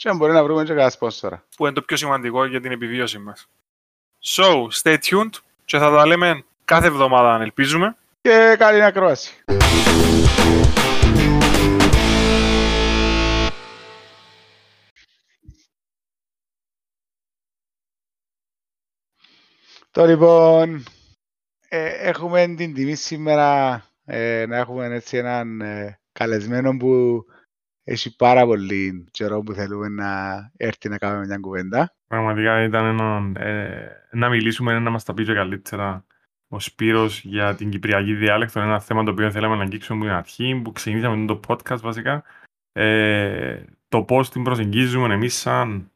Και αν μπορεί να βρούμε και κανένα σπόνσορα. Που είναι το πιο σημαντικό για την επιβίωση μας. So, stay tuned και θα τα λέμε κάθε εβδομάδα αν ελπίζουμε. Και καλή ακρόαση. Το λοιπόν, ε, έχουμε την τιμή σήμερα ε, να έχουμε έτσι έναν ε, καλεσμένο που έχει πάρα πολύ καιρό που θέλουμε να έρθει να κάνουμε μια κουβέντα. Πραγματικά ήταν ένα, ε, να μιλήσουμε, να μας τα πει και καλύτερα ο Σπύρος για την Κυπριακή διάλεκτο, ένα θέμα το οποίο θέλαμε να αγγίξουμε από την αρχή, που ξεκινήσαμε το podcast βασικά. Ε, το πώς την προσεγγίζουμε εμείς σαν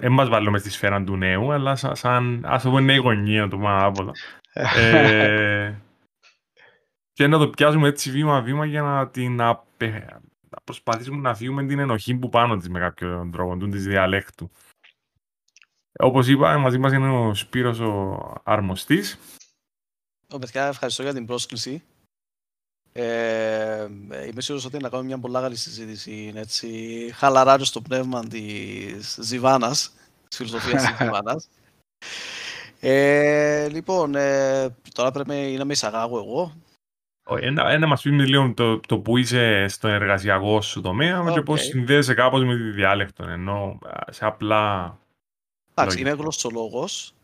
δεν μας βάλουμε στη σφαίρα του νέου, αλλά σαν, ας το πούμε, νέη γωνία του πάνω ε, και να το πιάσουμε έτσι βήμα-βήμα για να την απε... να προσπαθήσουμε να φύγουμε την ενοχή που πάνω της με κάποιο τρόπο, του της διαλέκτου. Όπως είπα, μαζί μας είναι ο Σπύρος ο Αρμοστής. Ο παιδιά, ευχαριστώ για την πρόσκληση. Ε, είμαι σίγουρος ότι να κάνουμε μια πολύ καλή συζήτηση. Έτσι, χαλαρά στο πνεύμα της Ζιβάνας, της φιλοσοφίας της Ζιβάνας. Ε, λοιπόν, ε, τώρα πρέπει να με εισαγάγω εγώ. Ένα, ένα μας πει λίγο το, το που είσαι στο εργασιακό σου τομέα okay. και πώς συνδέεσαι κάπως με τη διάλεκτο, ενώ σε απλά... Εντάξει, είμαι γλωσσολόγος.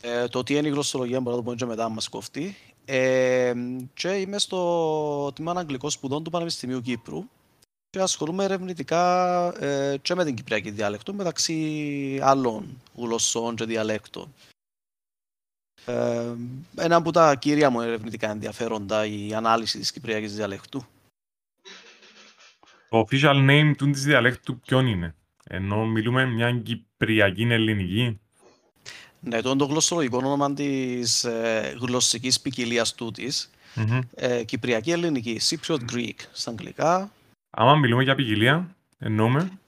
Ε, το τι είναι η γλωσσολογία μπορεί να το πούμε και μετά αν μας κοφτεί. Ε, και είμαι στο τμήμα Αγγλικών Σπουδών του Πανεπιστημίου Κύπρου και ασχολούμαι ερευνητικά ε, και με την Κυπριακή διάλεκτο μεταξύ άλλων γλωσσών και διαλέκτων. Ε, ένα από τα κύρια μου ερευνητικά ενδιαφέροντα η ανάλυση της Κυπριακής διαλέκτου. Το official name του της διαλέκτου ποιον είναι, ενώ μιλούμε μια Κυπριακή ελληνική. Ναι, το είναι το γλωσσολογικό όνομα της ε, γλωσσικής ποικιλία τούτης. Mm-hmm. Ε, Κυπριακή ελληνική, Cypriot Greek στα αγγλικά. Άμα μιλούμε για ποικιλία, εννοούμε.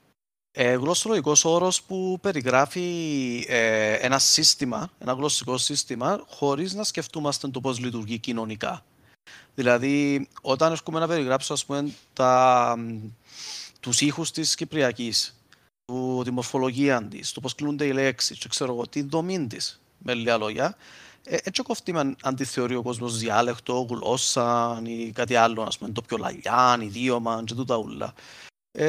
Ε, γλωσσολογικός όρος που περιγράφει ε, ένα σύστημα, ένα γλωσσικό σύστημα, χωρίς να σκεφτούμαστε το πώς λειτουργεί κοινωνικά. Δηλαδή, όταν έρχομαι να περιγράψω, ας πούμε, τα, τους ήχους της Κυπριακής, του, τη μορφολογία της, το πώς κλείνονται οι λέξεις, και ξέρω εγώ, τη δομή της, με λίγα λόγια. Ε, έτσι κοφτεί με αν τη θεωρεί ο κόσμος διάλεκτο, γλώσσα ή κάτι άλλο, ας πούμε, το πιο λαλιάν, ιδίωμα, και τούτα ούλα. Ε,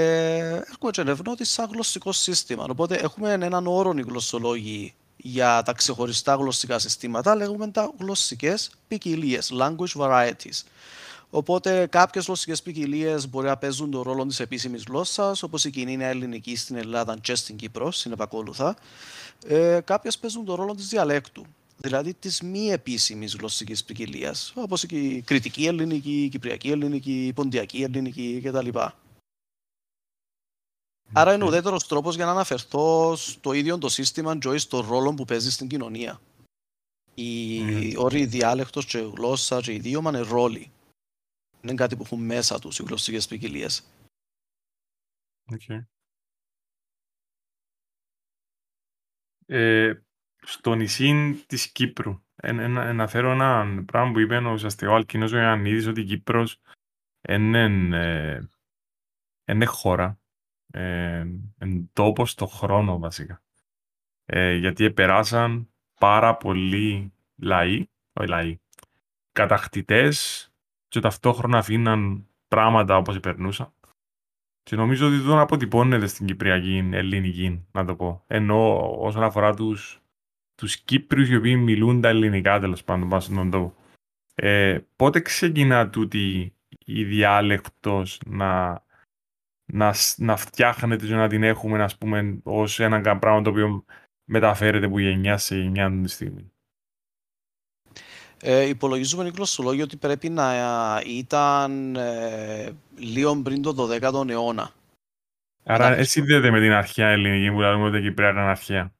έρχομαι και ερευνώ ότι σαν γλωσσικό σύστημα. Οπότε έχουμε έναν όρο οι γλωσσολόγοι για τα ξεχωριστά γλωσσικά συστήματα, λέγουμε τα γλωσσικές ποικιλίες, language varieties. Οπότε κάποιες γλωσσικές ποικιλίες μπορεί να παίζουν τον ρόλο της επίσημης γλώσσας, όπως η κοινή νέα ελληνική στην Ελλάδα και στην Κύπρο, συνεπακόλουθα. Ε, Κάποιες παίζουν τον ρόλο της διαλέκτου, δηλαδή της μη επίσημης γλωσσικής ποικιλίας, όπως η κριτική ελληνική, η κυπριακή ελληνική, η ποντιακή ελληνική κτλ. Άρα είναι ουδέτερο τρόπο για να αναφερθώ στο ίδιο το σύστημα και στο ρόλο που παίζει στην κοινωνία. Οι mm. όροι διάλεκτο και γλώσσα και ιδίωμα είναι ρόλοι είναι κάτι που έχουν μέσα τους οι γλωσσικές ποικιλίε. Okay. Ε, στο νησί της Κύπρου, αναφέρω ένα πράγμα που είπε ο ουσιαστικά ο Αλκίνος ο Ιωαννίδης ότι η Κύπρος είναι, είναι χώρα, είναι τόπος στο χρόνο βασικά. Ε, γιατί περάσαν πάρα πολλοί λαοί, όχι λαοί, κατακτητές και ταυτόχρονα αφήναν πράγματα όπως περνούσαν. Και νομίζω ότι δεν αποτυπώνεται στην Κυπριακή ελληνική, να το πω. Ενώ όσον αφορά τους, τους Κύπριους οι οποίοι μιλούν τα ελληνικά τέλος πάντων πάνω στον τόπο. Ε, πότε ξεκινά τούτη η διάλεκτος να, να, να φτιάχνεται και να την έχουμε ας πούμε ως ένα πράγμα το οποίο μεταφέρεται από γενιά σε γενιά τη στιγμή. Ε, υπολογίζουμε οι γλωσσολόγοι ότι πρέπει να ήταν ε, λίγο πριν το 12ο αιώνα. Άρα Μετά εσύ συνδέεται με την αρχαία ελληνική που λέμε ότι η Κυπρέα ήταν αρχαία.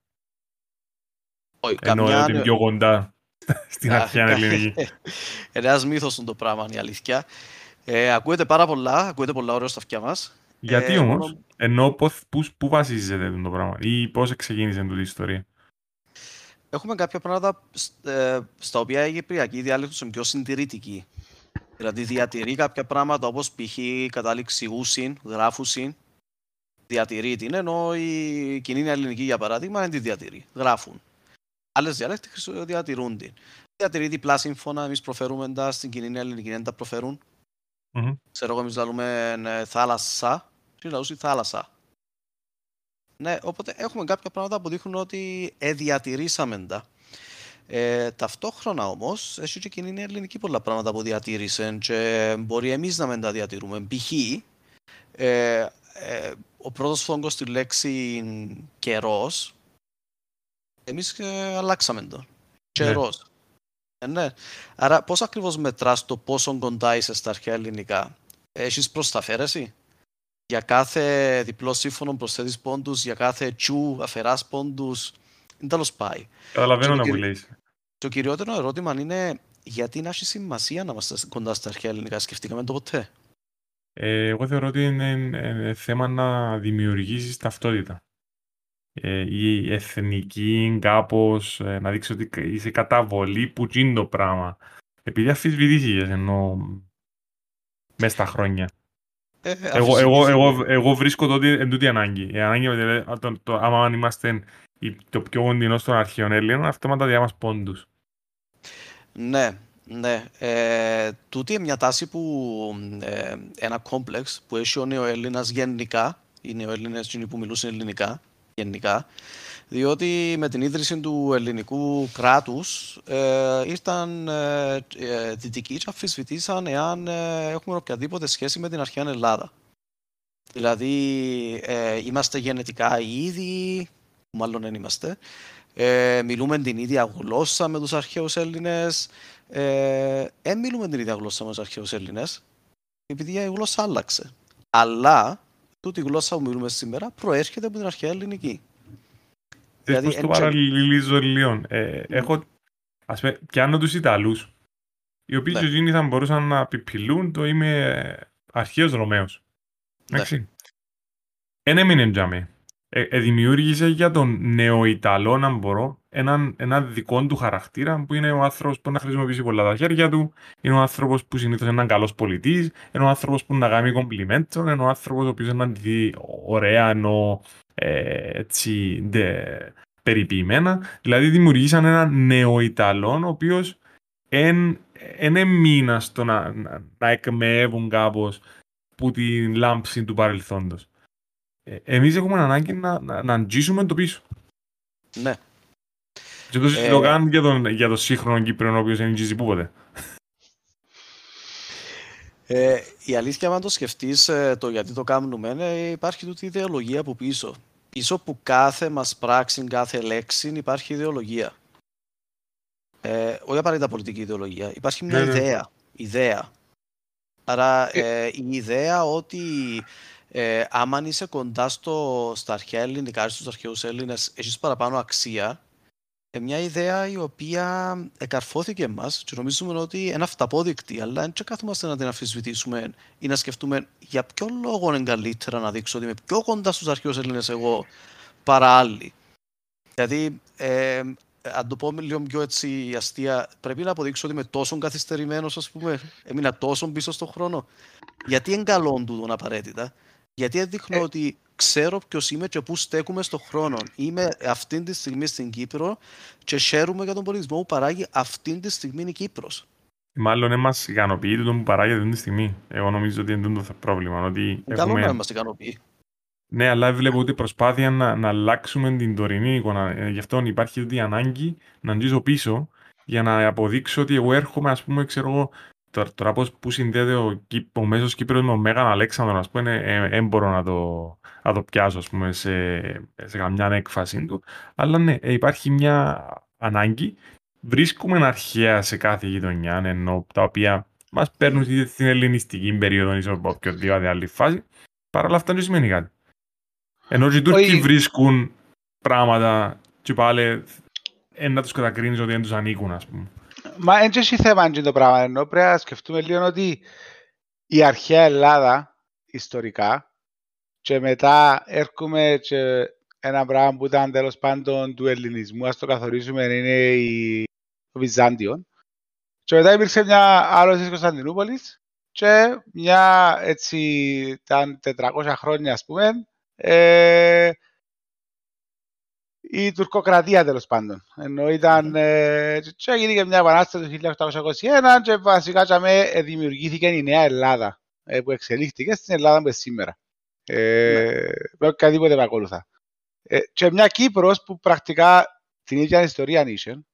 Όχι, Ενώ καμιά... ότι πιο κοντά στην Κα- αρχαία κα- ελληνική. Είναι ένας μύθος είναι το πράγμα, είναι η αλήθεια. Ε, ακούγεται πάρα πολλά, ακούγεται πολλά ωραία στα αυτιά μας. Γιατί Ε, όμως, μόνο- ενώ πώς- πού- πού βασίζεται το πράγμα ή πώς ξεκίνησε τούτη η ιστορία; Έχουμε κάποια πράγματα σ- ε, στα οποία η κυπριακή διάλεκτος είναι πιο συντηρητική. Δηλαδή διατηρεί κάποια πράγματα όπως π.χ. κατάληξη ούσιν, γράφουσιν, διατηρεί την, ενώ η κοινή ελληνική για παράδειγμα δεν τη διατηρεί, γράφουν. Άλλες διάλεκτοι χρησι- διατηρούν την. Διατηρεί διπλά σύμφωνα, εμείς προφέρουμε τα στην κοινή ελληνική, δεν τα προφέρουν. Μμμ. Ξέρω εγώ, εμείς λέμε ε, θάλασσα, και λαούς θάλασσα. Ναι, οπότε έχουμε κάποια πράγματα που δείχνουν ότι ε, διατηρήσαμε τα. Ε, ταυτόχρονα όμως, έχει και κοινή η ελληνική πολλά πράγματα που διατήρησε και μπορεί εμείς να μην τα διατηρούμε. Π.χ. Ε, ε, ο πρώτος φόγκος στη λέξη καιρός, εμείς ε, αλλάξαμε τον. Καιρός. Ε, ναι. Άρα πώς ακριβώς μετράς το πόσο κοντά είσαι στα αρχαία ελληνικά; Έχεις προσταφέρεση. Για κάθε διπλό σύμφωνο προσθέτεις πόντους, για κάθε τσου αφαιράς πόντους. Είναι τέλος πάει. Καταλαβαίνω Και να το μου κυри- λέεις. Το κυριότερο ερώτημα είναι γιατί να έχει σημασία να είμαστε κοντά στα αρχαία ελληνικά; Σκεφτήκαμε το ποτέ; Ε, εγώ θεωρώ ότι είναι, ε, θέμα να δημιουργήσεις ταυτότητα. Ε, η εθνική κάπως, ε, να δείξεις ότι είσαι καταβολή που είναι το πράγμα. Επειδή αφισβητήσεις ενώ μέσα στα χρόνια. Ε, Εγώ, αφισβητείς- εγώ, εγώ, εγώ βρίσκω το ότι εν τούτη ανάγκη. Η ανάγκη δηλαδή, α, το, το, άμα αν είμαστε η- το πιο κοντινό των αρχαίων Έλληνων, αυτόματα διά μας πόντους. Ναι, ναι. Ε, τούτη είναι μια τάση που ε, ένα κόμπλεξ που έχει ο νεοέλληνας γενικά, οι νεοέλληνες εκείνοι που μιλούσαν ελληνικά, γενικά, διότι με την ίδρυση του ελληνικού κράτους ε, ήρθαν ε, ε, δυτικοί και αμφισβητήσαν εάν ε, έχουμε οποιαδήποτε σχέση με την αρχαία Ελλάδα. Δηλαδή, ε, είμαστε γενετικά οι ίδιοι, μάλλον δεν είμαστε, ε, μιλούμε την ίδια γλώσσα με τους αρχαίους Έλληνες, ε, δεν μιλούμε την ίδια γλώσσα με τους αρχαίους Έλληνες, επειδή η γλώσσα άλλαξε. Αλλά, τούτη η γλώσσα που μιλούμε σήμερα προέρχεται από την αρχαία ελληνική. Δηλαδή, Δηλαδή, πώς το εν- παραλληλίζω λίγο. Ε, έχω, ας πούμε, πιάνω τους Ιταλούς, οι οποίοι Ναι. και εκείνοι θα μπορούσαν να πιπηλούν το είμαι αρχαίος Ρωμαίος. Ναι. Εντάξει. Εν έμεινε τζάμε. Ε, ε, δημιούργησε για τον νεοϊταλό, να μπορώ, έναν, ένα δικό του χαρακτήρα που είναι ο άνθρωπος που να χρησιμοποιήσει πολλά τα χέρια του, είναι ο άνθρωπος που συνήθως είναι καλός πολιτής, είναι ο άνθρωπος που να κάνει κομπλιμέντο, είναι ο άνθρωπος ο οποίος να δει ωραία ενώ ε, έτσι ντε, περιποιημένα. Δηλαδή δημιουργήσαν έναν νεοϊταλό ο οποίος εν, εν έμεινα στο να, να, να εκμεύουν κάπως που την λάμψη του παρελθόντος. Ε, εμείς έχουμε ανάγκη να, να, να αγγίσουμε το πίσω. Ναι. Και το συζητώ Ε, καν για τον, για τον σύγχρονο Κύπριο, ο οποίος δεν αγγίζει πούποτε. Ε, η αλήθεια, αν το σκεφτείς ε, το γιατί το κάνουμε, ε, υπάρχει τούτη ιδεολογία από πίσω. Πίσω που κάθε μας πράξη, κάθε λέξη υπάρχει ιδεολογία. Ε, όχι απαραίτητα πολιτική ιδεολογία. Υπάρχει μια Ναι, ναι. ιδέα. Ιδέα. Άρα ε, η ιδέα ότι ε, άμα είσαι κοντά στο, στα αρχαία ελληνικά, στους αρχαίους Έλληνες, έχεις παραπάνω αξία, ε, μια ιδέα η οποία εκαρφώθηκε μας και νομίζουμε ότι είναι αυταπόδεικτη, αλλά δεν και κάθομαστε να την αμφισβητήσουμε ή να σκεφτούμε για ποιο λόγο είναι καλύτερα να δείξω ότι είμαι πιο κοντά στους αρχαίους Έλληνες εγώ παρά άλλοι. Δηλαδή, ε, αν το πω λίγο πιο έτσι αστεία, πρέπει να αποδείξω ότι είμαι τόσο καθυστερημένος, ας πούμε. Έμεινα τόσο πίσω στον χρόνο. Γιατί είναι καλό τούτο απαραίτητα; Γιατί δείχνω ότι ξέρω ποιος είμαι και πού στέκουμε στον χρόνο. Είμαι αυτή τη στιγμή στην Κύπρο και χαίρομαι για τον πολιτισμό που παράγει αυτή τη στιγμή η Κύπρος. Μάλλον δεν μας ικανοποιεί το που παράγεται αυτή τη στιγμή. Εγώ νομίζω ότι είναι το πρόβλημα. Ότι Είναι καλό έχουμε... να μας ικανοποιεί. Ναι, αλλά βλέπω ότι προσπάθεια να, να αλλάξουμε την τωρινή εικόνα. Ε, γι' αυτό υπάρχει αυτή η ανάγκη να αγγίσω πίσω για να αποδείξω ότι εγώ έρχομαι, ας πούμε, ξέρω εγώ, τώρα, τώρα πώς, που συνδέεται ο, Κύ- ο μέσος Κύπρος με τον Μέγαν Αλέξανδρο, ας πούμε, δεν μπορώ να το, να το πιάσω, ας πούμε, σε, σε καμιά έκφαση του. Αλλά ναι, ε, υπάρχει μια ανάγκη. Βρίσκουμε αρχαία σε κάθε γειτονιά, ενώ τα οποία μας παίρνουν στη- στην ελληνιστική περίοδο ή σε οποιοδήποτε άλλη φάση. Παρ' όλα αυτά δεν σημαίνει κάτι. Ενώ και οι Τούρκοι Όχι. βρίσκουν πράγματα και πάλι ε, να τους κατακρίνεις ότι δεν τους ανήκουν, ας πούμε. Μα δεν έχει θέμα αν το πράγμα, ενώ πρέπει να σκεφτούμε λίγο ότι η αρχαία Ελλάδα, ιστορικά, και μετά έρχομαι και ένα πράγμα που ήταν τέλος πάντων του ελληνισμού, ας το καθορίσουμε, είναι η... το Βυζάντιο. Και μετά υπήρξε μια άλλος της Κωνσταντινούπολης και μια έτσι ήταν 400 χρόνια ας πούμε ε, η τουρκοκρατία τέλος πάντων. Ενώ ήταν, ε, και έγινε και μια επανάσταση το 1821 και βασικά και με, ε, δημιουργήθηκε η Νέα Ελλάδα ε, που εξελίχθηκε στην Ελλάδα που είναι σήμερα. Ε, με οποιαδήποτε παρακολουθά. Ε, και μια Κύπρος που πρακτικά την ίδια ιστορία είχε.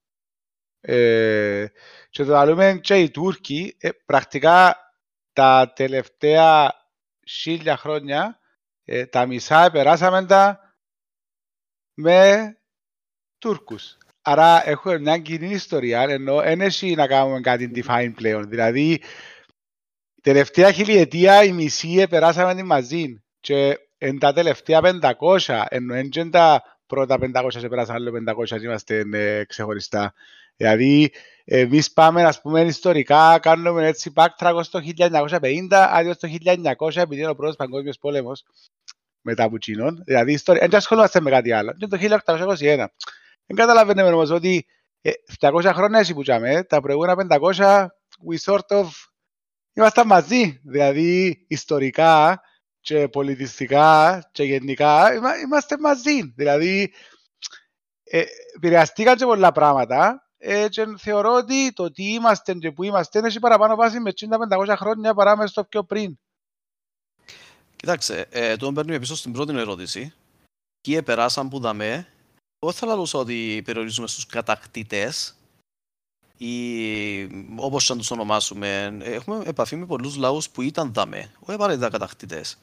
Ε, και το λέμε και οι Τούρκοι, ε, πρακτικά τα τελευταία χίλια χρόνια ε, τα μισά περάσαμε τα με Τούρκους. Άρα έχουμε μια κοινή ιστορία, ενώ δεν έχει να κάνουμε κάτι define πλέον. Δηλαδή, η τελευταία χιλιετία η μισή περάσαμε την μαζί και εν τα τελευταία 500, ενώ εν και τα πρώτα 500 σε περάσαν άλλο 500 και είμαστε ε, ξεχωριστά. Δηλαδή, εμείς πάμε, ας πούμε, ιστορικά, κάνουμε έτσι backtrack στο 1950, αντί στο 1900, επειδή είναι ο πρώτος παγκόσμιος πόλεμος, μετά από εκείνον. Δηλαδή, ιστορία, δεν ασχολούμαστε με κάτι άλλο. Είναι το 1821. Δεν καταλαβαίνουμε όμως ότι ε, 200 χρόνια έτσι που τσάμε, τα προηγούμενα 500, we sort of ήμασταν μαζί. Δηλαδή, ιστορικά και πολιτιστικά και γενικά είμα- είμαστε μαζί. Δηλαδή, ε, επηρεαστήκαν και πολλά πράγματα ε, και θεωρώ ότι το τι είμαστε και που είμαστε έχει παραπάνω βάση με 500 χρόνια παρά μες στο πιο πριν. Κοιτάξτε, ε, το παίρνουμε πίσω στην πρώτη ερώτηση. Ποιοι επεράσαν που δαμέ. Εγώ θα λαλούσα ότι περιορίζουμε στους κατακτητές ή όπως και να τους ονομάσουμε. Έχουμε επαφή με πολλούς λαούς που ήταν δαμέ, όχι απαραίτητα κατακτητές.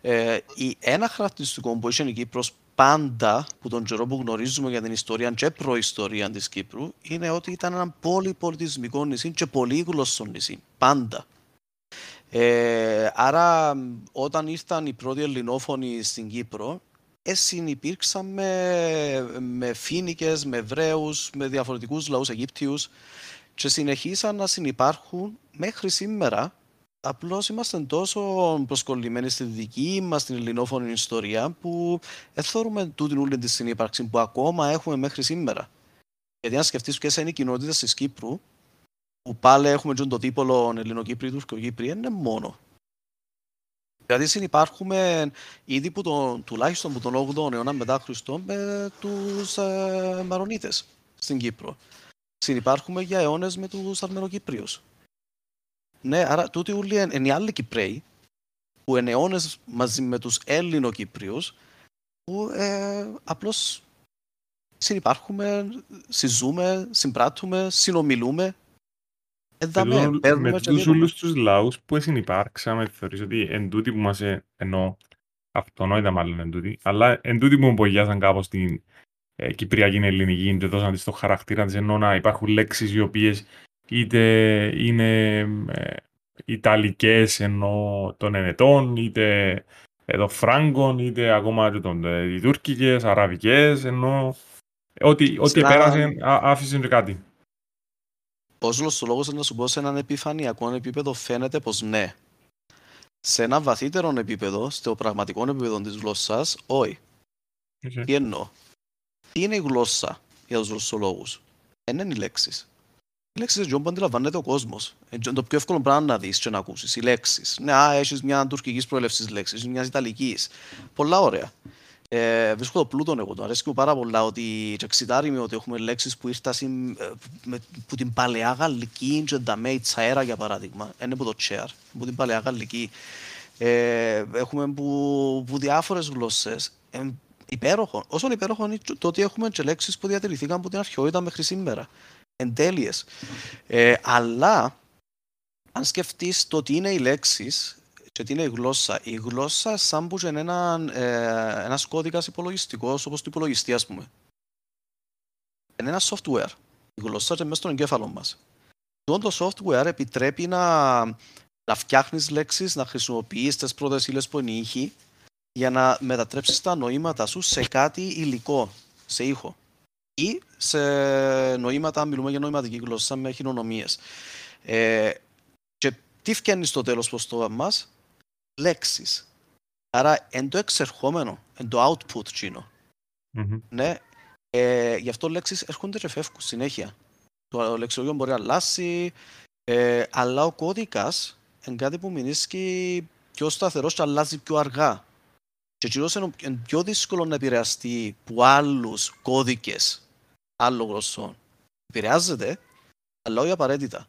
Ε, η, ένα χαρακτηριστικό που είχε η Κύπρος πάντα, που τον καιρό που γνωρίζουμε για την ιστορία και προϊστορία της Κύπρου, είναι ότι ήταν ένα πολυπολιτισμικό νησί και πολύγλωσσο νησί. Πάντα. Ε, άρα, όταν ήρθαν οι πρώτοι ελληνόφωνοι στην Κύπρο, ε, συνυπήρξαν με, με Φίνικες, με Εβραίους, με διαφορετικούς λαούς Αιγύπτιους και συνεχίσαν να συνυπάρχουν μέχρι σήμερα. Απλώς είμαστε τόσο προσκολλημένοι στη δική μας την ελληνόφωνη ιστορία που δεν θεωρούμε τούτην όλη τη συνύπαρξη που ακόμα έχουμε μέχρι σήμερα. Γιατί αν σκεφτείς ποιες είναι οι κοινότητες της Κύπρου, που πάλι έχουμε και το τύπολο Ελληνοκύπροι, Τουρκοκύπροι, είναι μόνο. Δηλαδή συνυπάρχουμε ήδη που το, τουλάχιστον από τον 8ο αιώνα μετά Χριστό με τους ε, Μαρονίτες στην Κύπρο. Συνυπάρχουμε για αιώνες με τους Αρμενοκύπριους. Ναι, άρα τούτοι όλοι είναι είναι οι άλλοι Κυπρέοι που είναι αιώνες μαζί με τους Έλληνο-Κύπριους που ε, απλώς συνυπάρχουμε, συζούμε, συμπράττουμε, συνομιλούμε. Εδάμε, Εδώ, παίρνουμε με και τους δίνουμε. όλους τους λαούς που συνυπάρξαμε, θεωρείς ότι εν τούτοι που μας ε, εννοώ, αυτονόητα μάλλον εν τούτοι, αλλά εν τούτοι που εμπογιάζαν κάπως την ε, Κυπριακή Ελληνική και δώσαν της το χαρακτήρα της, ενώ να υπάρχουν λέξεις οι οποίες είτε είναι ε, Ιταλικές ενώ των Ενετών, είτε εδώ Φράγκων, είτε ακόμα και των ε, οι Τούρκικες, Αραβικές, ενώ ό,τι, ό,τι Σειρά- πέρασε α- άφησε και κάτι. Ως γλωσσολόγος να σου πω σε έναν επιφανειακό επίπεδο φαίνεται πως ναι. Σε ένα βαθύτερο επίπεδο, στο πραγματικό επίπεδο της γλώσσας, όχι. Okay. Τι εννοώ; Τι είναι η γλώσσα για τους γλωσσολόγους. Δεν είναι οι λέξεις. Οι λέξεις είναι που αντιλαμβάνεται ο κόσμος. Είναι το πιο εύκολο πράγμα να δεις και να ακούσεις. Οι λέξεις. Ναι, α, έχεις μια τουρκικής προέλευσης λέξης, μιας ιταλικής. Πολλά ωραία. Ε, βρίσκω το πλούτον εγώ, το αρέσει μου πάρα πολλά ότι και εξητάρει με ότι έχουμε λέξεις που ήρθαν ε, με, που την παλαιά γαλλική και τα μέη τσαέρα για παράδειγμα, είναι από το τσέρ, που την παλαιά γαλλική. Ε, έχουμε που, που διάφορες γλώσσες. Ε, υπέροχο. Όσον υπέροχο είναι το ότι έχουμε και λέξεις που διατηρηθήκαν από την αρχαιότητα μέχρι σήμερα. Εν τέλειες. Ε, αλλά, αν σκεφτείς το τι είναι οι λέξεις και τι είναι η γλώσσα. Η γλώσσα σαν που είναι ένα, ε, ένας κώδικας υπολογιστικός, όπως το υπολογιστή, ας πούμε. Είναι ένα software. Η γλώσσα είναι μέσα στον εγκέφαλο μας. Αυτό το software επιτρέπει να, να φτιάχνεις λέξεις, να χρησιμοποιείς τις πρώτες ύλες που είναι οι ήχοι, για να μετατρέψεις τα νοήματα σου σε κάτι υλικό, σε ήχο ή σε νοήματα, μιλούμε για νοηματική γλώσσα με χειρονομίες. Ε, και τι φτιάχνεις στο τέλος προς το μας, λέξεις. Άρα εν το εξερχόμενο, εν το output τσινο Ναι, ε, γι' αυτό λέξεις έρχονται και φεύγουν συνέχεια. Το λεξιογείο μπορεί να αλλάσει, ε, αλλά ο κώδικας είναι κάτι που μείνει πιο σταθερός και αλλάζει πιο αργά. Και κυρίως είναι πιο δύσκολο να επηρεαστεί από άλλους κώδικες άλλων γλωσσών. Επηρεάζεται, αλλά όχι απαραίτητα.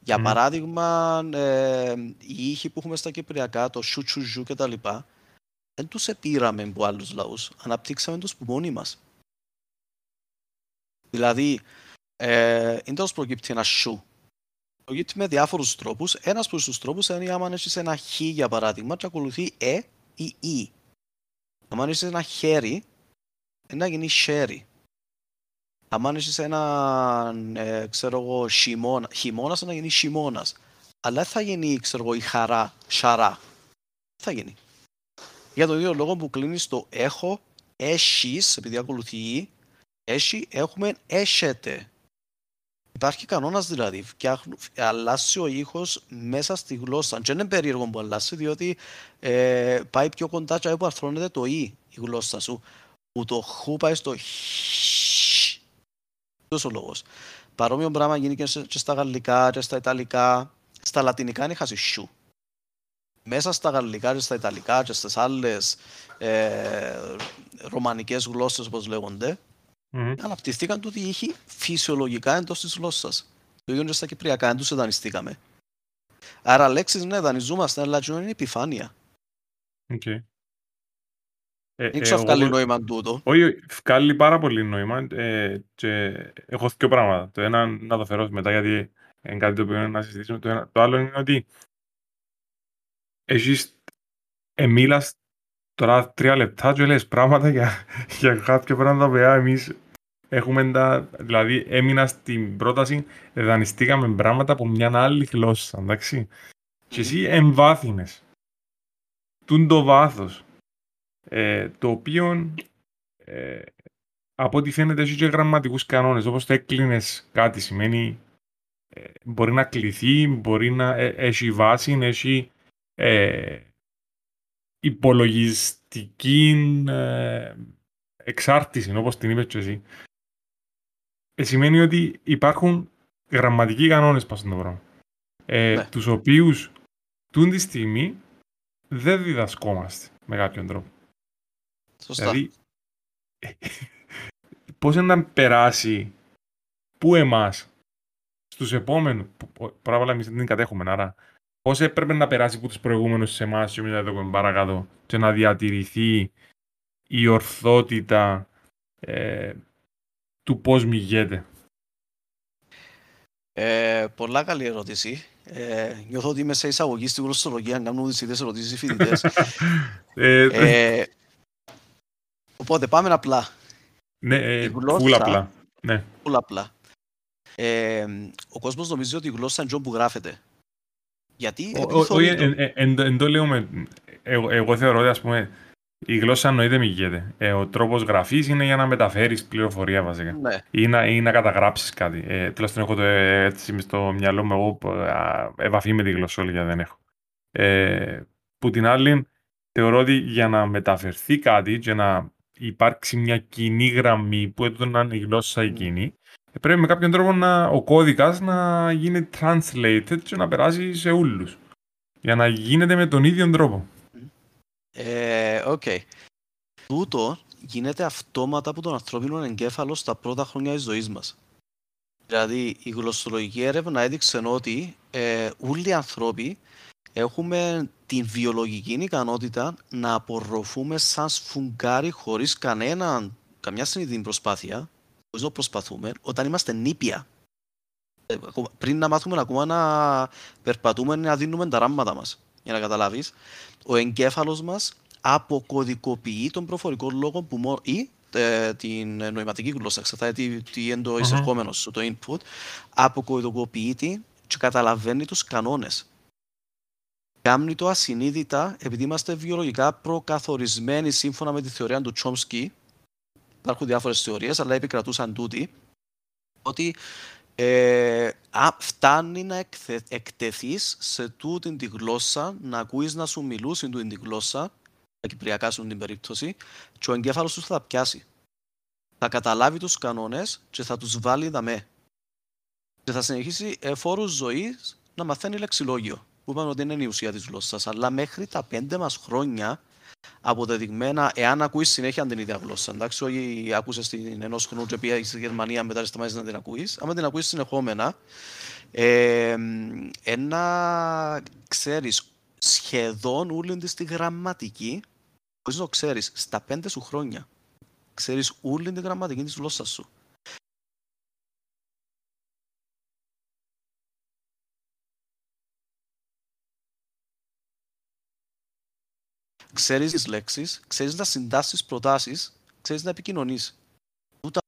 Για mm. παράδειγμα, ε, οι ήχοι που έχουμε στα Κυπριακά, το σου τσου ζου κτλ. Δεν τους επήραμε από άλλους λαούς, αναπτύξαμε τους που μόνοι μας. Δηλαδή, ε, είναι τόσο προκύπτει ένα σου. Προκύπτει με διάφορους τρόπους. Ένας από τους τρόπους είναι άμα έχεις ένα χ για παράδειγμα και ακολουθεί ε ή ι. Αν έχεις ένα χέρι, να γίνει χέρι. Αν έχεις ένα, ε, ξέρω εγώ, χειμώνα, χειμώνας, να γίνει χειμώνας. Αλλά θα γίνει, ξέρω εγώ, η χαρά, σαρά. Θα γίνει; Για το ίδιο λόγο που κλείνεις το έχω, έχεις, επειδή ακολουθεί έχει, έχουμε έχετε. Υπάρχει κανόνας δηλαδή, αλλάζει ο ήχος μέσα στη γλώσσα. Και είναι περίεργο που αλλάζει, διότι ε, πάει πιο κοντά και που αρθρώνεται το «η» η γλώσσα σου, που το «χ» πάει στο «χ». Αυτός ο λόγος. Παρόμοιο πράγμα γίνει και στα γαλλικά και στα ιταλικά. Στα λατινικά είναι χάσει «σου». Μέσα στα γαλλικά και στα ιταλικά και στις άλλες ε, ρωμανικές γλώσσες, όπως λέγονται, mm-hmm. αναπτυχθήκαν τούτοι ήχοι φυσιολογικά εντός της γλώσσας. Το ίδιο και στα Κυπριακά, δεν τους δανειστήκαμε. Άρα λέξεις, ναι, δανειζόμαστε, αλλά είναι επιφάνεια. Okay. Ε, Δεν ξέρω βγάλει νόημα τούτο. Όχι, βγάλει πάρα πολύ νόημα ε, και έχω δύο πράγματα. Το ένα να το φέρω μετά γιατί είναι κάτι το οποίο είναι να συζητήσουμε. Το, ένα, το άλλο είναι ότι εσείς εμίλας τώρα τρία λεπτά και λες πράγματα για, για κάποια πράγματα που εμείς έχουμε τα, δηλαδή έμεινα στην πρόταση, δανειστήκαμε πράγματα από μια άλλη γλώσσα, εντάξει. Και εσύ εμβάθυνες. Τούν το βάθος. Ε, το οποίο ε, από ό,τι φαίνεται έχει και γραμματικούς κανόνες, όπως το έκλεινες κάτι σημαίνει ε, μπορεί να κληθεί, μπορεί να ε, έχει βάση, έχει ε, υπολογιστική ε, εξάρτηση, όπως την είπες και εσύ, ε, σημαίνει ότι υπάρχουν γραμματικοί κανόνες πάνω στον πράγμα. Ε, ναι. Τους οποίους τούν τη στιγμή δεν διδασκόμαστε με κάποιον τρόπο. Σωστά. Δηλαδή, πώς να περάσει πού εμάς στους επόμενους, πράγμα εμείς δεν την κατέχουμε, άρα πώς έπρεπε να περάσει από τους προηγούμενους σε εμάς και μετά εδώ παρακάτω και να διατηρηθεί η ορθότητα ε, του πώς μηγέται. Ε, πολλά καλή ερώτηση. Ε, νιώθω ότι είμαι σε εισαγωγή στη γλωσσολογία, αν κάνουν τις ίδιες ερωτήσεις οι φοιτητές. ε, ε, οπότε πάμε απλά. Ναι, ε, γλώσσα, απλά. Ναι. απλά. Ε, ο κόσμος νομίζει ότι η γλώσσα είναι που γράφεται. Γιατί. Όχι, εν το λέω με. Εγώ θεωρώ ότι ας πούμε, η γλώσσα εννοείται μηγέται. Ε, ο τρόπος γραφής είναι για να μεταφέρεις πληροφορία βασικά. Ναι. Ή, να, ή να καταγράψεις κάτι. Ε, τουλάχιστον έχω το ε, έτσι στο μυαλό μου. Εγώ επαφή με τη γλωσσόλογια δεν έχω. Ε, που την άλλη, θεωρώ ότι για να μεταφερθεί κάτι και να υπάρξει μια κοινή γραμμή που έτω να είναι η γλώσσα εκείνη, πρέπει με κάποιον τρόπο να, ο κώδικας να γίνει translated και να περάσει σε όλους. Για να γίνεται με τον ίδιο τρόπο. Ε, οκ. Okay. Τούτο γίνεται αυτόματα από τον ανθρώπινο εγκέφαλο στα πρώτα χρόνια της ζωής μας. Δηλαδή, η γλωσσολογική έρευνα έδειξε ότι ε, όλοι οι άνθρωποι έχουμε την βιολογική ικανότητα να απορροφούμε σαν σφουγγάρι χωρίς κανένα, καμιά συνειδητή προσπάθεια, χωρίς να προσπαθούμε, όταν είμαστε νήπια. Ε, πριν να μάθουμε ακόμα να περπατούμε, να δίνουμε τα ράματα μας, για να καταλάβεις ο εγκέφαλος μας αποκωδικοποιεί τον προφορικό λόγο που ή ε, την νοηματική γλώσσα, εξαρτάται τι, τι είναι το εισερχόμενο σου, το input, αποκωδικοποιεί την και καταλαβαίνει τους κανόνες. Κάμνει το ασυνείδητα, επειδή είμαστε βιολογικά προκαθορισμένοι σύμφωνα με τη θεωρία του Τσόμσκι. Υπάρχουν διάφορες θεωρίες, αλλά επικρατούσαν τούτοι. Ότι ε, α, φτάνει να εκθε, εκτεθείς σε τούτη τη γλώσσα, να ακούεις να σου μιλούσουν τούτη τη γλώσσα, τα κυπριακά σου την περίπτωση, και ο εγκέφαλος σου θα πιάσει. Θα καταλάβει τους κανόνες και θα τους βάλει δαμέ. Και θα συνεχίσει εφόρους ζωής να μαθαίνει λεξιλόγιο, που είπαμε ότι είναι η ουσία της γλώσσας. Αλλά μέχρι τα πέντε μας χρόνια αποδεδειγμένα, εάν ακούεις συνέχεια την ίδια γλώσσα. Εντάξει, όχι άκουσες την ενός χρονού και πήγα στη Γερμανία, μετά σταμάτησε να την ακούεις. Αν την ακούεις συνεχόμενα, ε, ένα ξέρεις σχεδόν όλη της τη γραμματική, χωρίς να το ξέρεις, στα πέντε σου χρόνια. Ξέρεις όλη τη γραμματική της γλώσσας σου. Ξέρεις τις λέξεις, ξέρεις να συντάσεις προτάσεις, ξέρεις να επικοινωνείς. Ούτε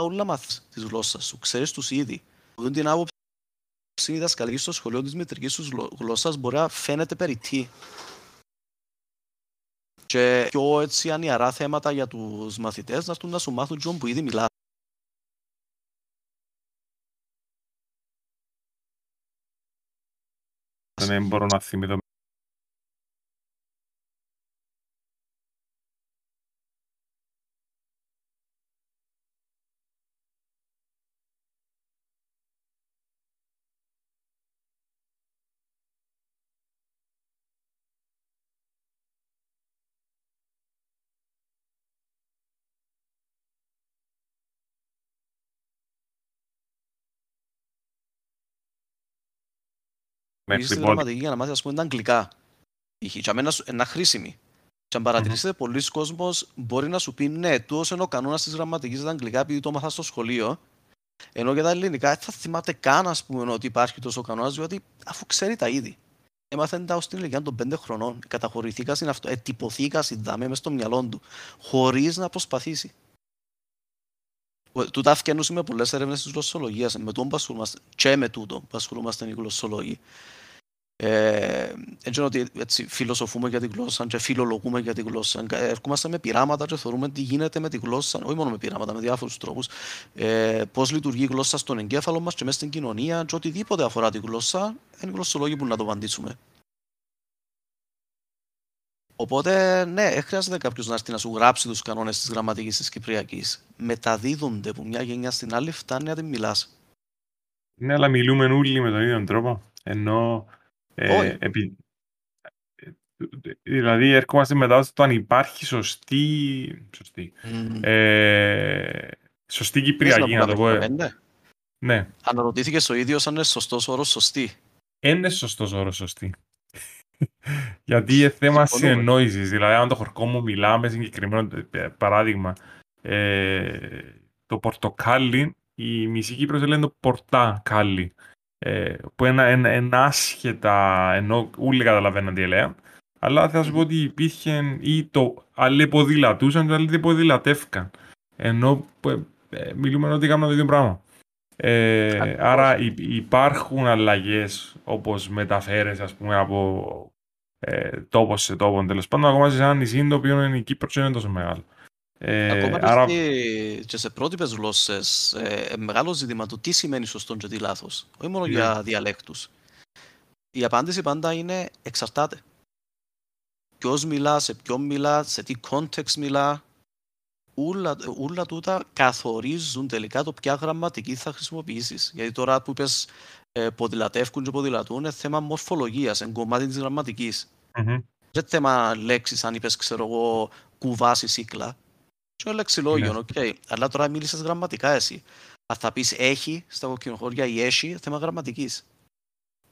όλα μάθεις της γλώσσας σου, ξέρεις τους ήδη. Δεν την άποψη η διδασκαλική στο σχολείο της μητρικής σου γλώσσας μπορεί να φαίνεται περιττή. Και πιο έτσι ανιαρά θέματα για τους μαθητές να έρθουν να σου μάθουν τζον που ήδη μιλάς. Δεν μπορώ να θυμηθώ. Είσαι στη γραμματική για να μάθεις, ας πούμε, τα αγγλικά. Είχε, και αμένα είναι χρήσιμη. Και αν παρατηρήσετε, mm-hmm. πολλοί κόσμος μπορεί να σου πεις ναι, τούτος είναι ο κανόνας της γραμματικής στα αγγλικά επειδή το μάθα στο σχολείο. Ενώ για τα ελληνικά δεν θα θυμάται καν ας πούμε, ότι υπάρχει τόσος κανόνας, διότι αφού ξέρει τα ήδη. Έμαθε τα ως την ηλικία των 5 χρονών. Καταχωρηθήκας στην αυτό, ετυπωθήκας στην δάμε μέσα στο μυαλό του, χωρίς να προσπαθήσει. Τούτα αυκαινούν με πολλές έρευνες της γλωσσολογίας. Με τούτο που ασχολούμαστε, και με τούτο που ασχολούμαστε οι γλωσσολόγοι. Ε, έτσι ότι έτσι, φιλοσοφούμε για τη γλώσσα και φιλολογούμε για τη γλώσσα. Ερχόμαστε με πειράματα και θεωρούμε τι γίνεται με τη γλώσσα, όχι μόνο με πειράματα, με διάφορους τρόπους. Ε, Πώς λειτουργεί η γλώσσα στον εγκέφαλο μας και μέσα στην κοινωνία, και οτιδήποτε αφορά τη γλώσσα, είναι γλωσσολόγοι που να το απαντήσουμε. Οπότε, ναι, χρειάζεται κάποιος να έρθει να σου γράψει τους κανόνες της γραμματικής της Κυπριακής. Μεταδίδονται από μια γενιά στην άλλη, φτάνει να την μιλάς. Ναι, αλλά μιλούμε όλοι με τον ίδιο τρόπο. Ενώ ε, επί... Δηλαδή έρχομαστε μετά στο αν υπάρχει σωστή, σωστή, mm. ε, σωστή Κυπριακή, να, το πω. Ε. Ναι. Αναρωτήθηκε ο ίδιος αν είναι σωστός όρος σωστή. Είναι σωστός όρος σωστή. Γιατί είναι θέμα συνεννόησης. Δηλαδή, αν το χορκό μου μιλάμε, συγκεκριμένο ε, παράδειγμα, ε, το πορτοκάλι, η μισή Κύπρος λένε το πορτά-κάλι ε, που είναι ένα, ένα άσχετα, ενώ όλοι καταλαβαίνουν τι λέει, αλλά θα σου πω ότι υπήρχε ή το άλλοι ποδηλατούσαν, το άλλοι δεν ποδηλατεύκαν. Ενώ ε, μιλούμε ότι κάνουμε το ίδιο πράγμα. Ε, άρα υπάρχουν αλλαγές όπως μεταφέρεσαι ας πούμε από ε, τόπος σε τόπο τέλος πάντων ακόμα σε ένα νησί το οποίο είναι η Κύπρος και είναι τόσο μεγάλο. Ε, Ακόμα άρα... και σε πρότυπες γλώσσες ε, μεγάλο ζήτημα το τι σημαίνει σωστό και τι λάθος. Όχι μόνο yeah. για ναι. διαλέκτους. Η απάντηση πάντα είναι εξαρτάται. Ποιος μιλά, σε ποιον μιλά, σε τι context μιλά. Όλα, όλα τούτα καθορίζουν τελικά το ποια γραμματική θα χρησιμοποιήσεις. Γιατί τώρα που είπες ε, ποδηλατεύκουν και ποδηλατούν είναι θέμα μορφολογίας, είναι κομμάτι της γραμματικής. Mm-hmm. Δεν θέμα λέξης, αν είπες, ξέρω εγώ, κουβάς ή σίκλα. Και λεξιλόγιο, ναι. οκ. Okay. Αλλά τώρα μίλησες γραμματικά εσύ. Αν θα πεις έχει στα κοκκινοχώρια ή έχει, θέμα γραμματικής.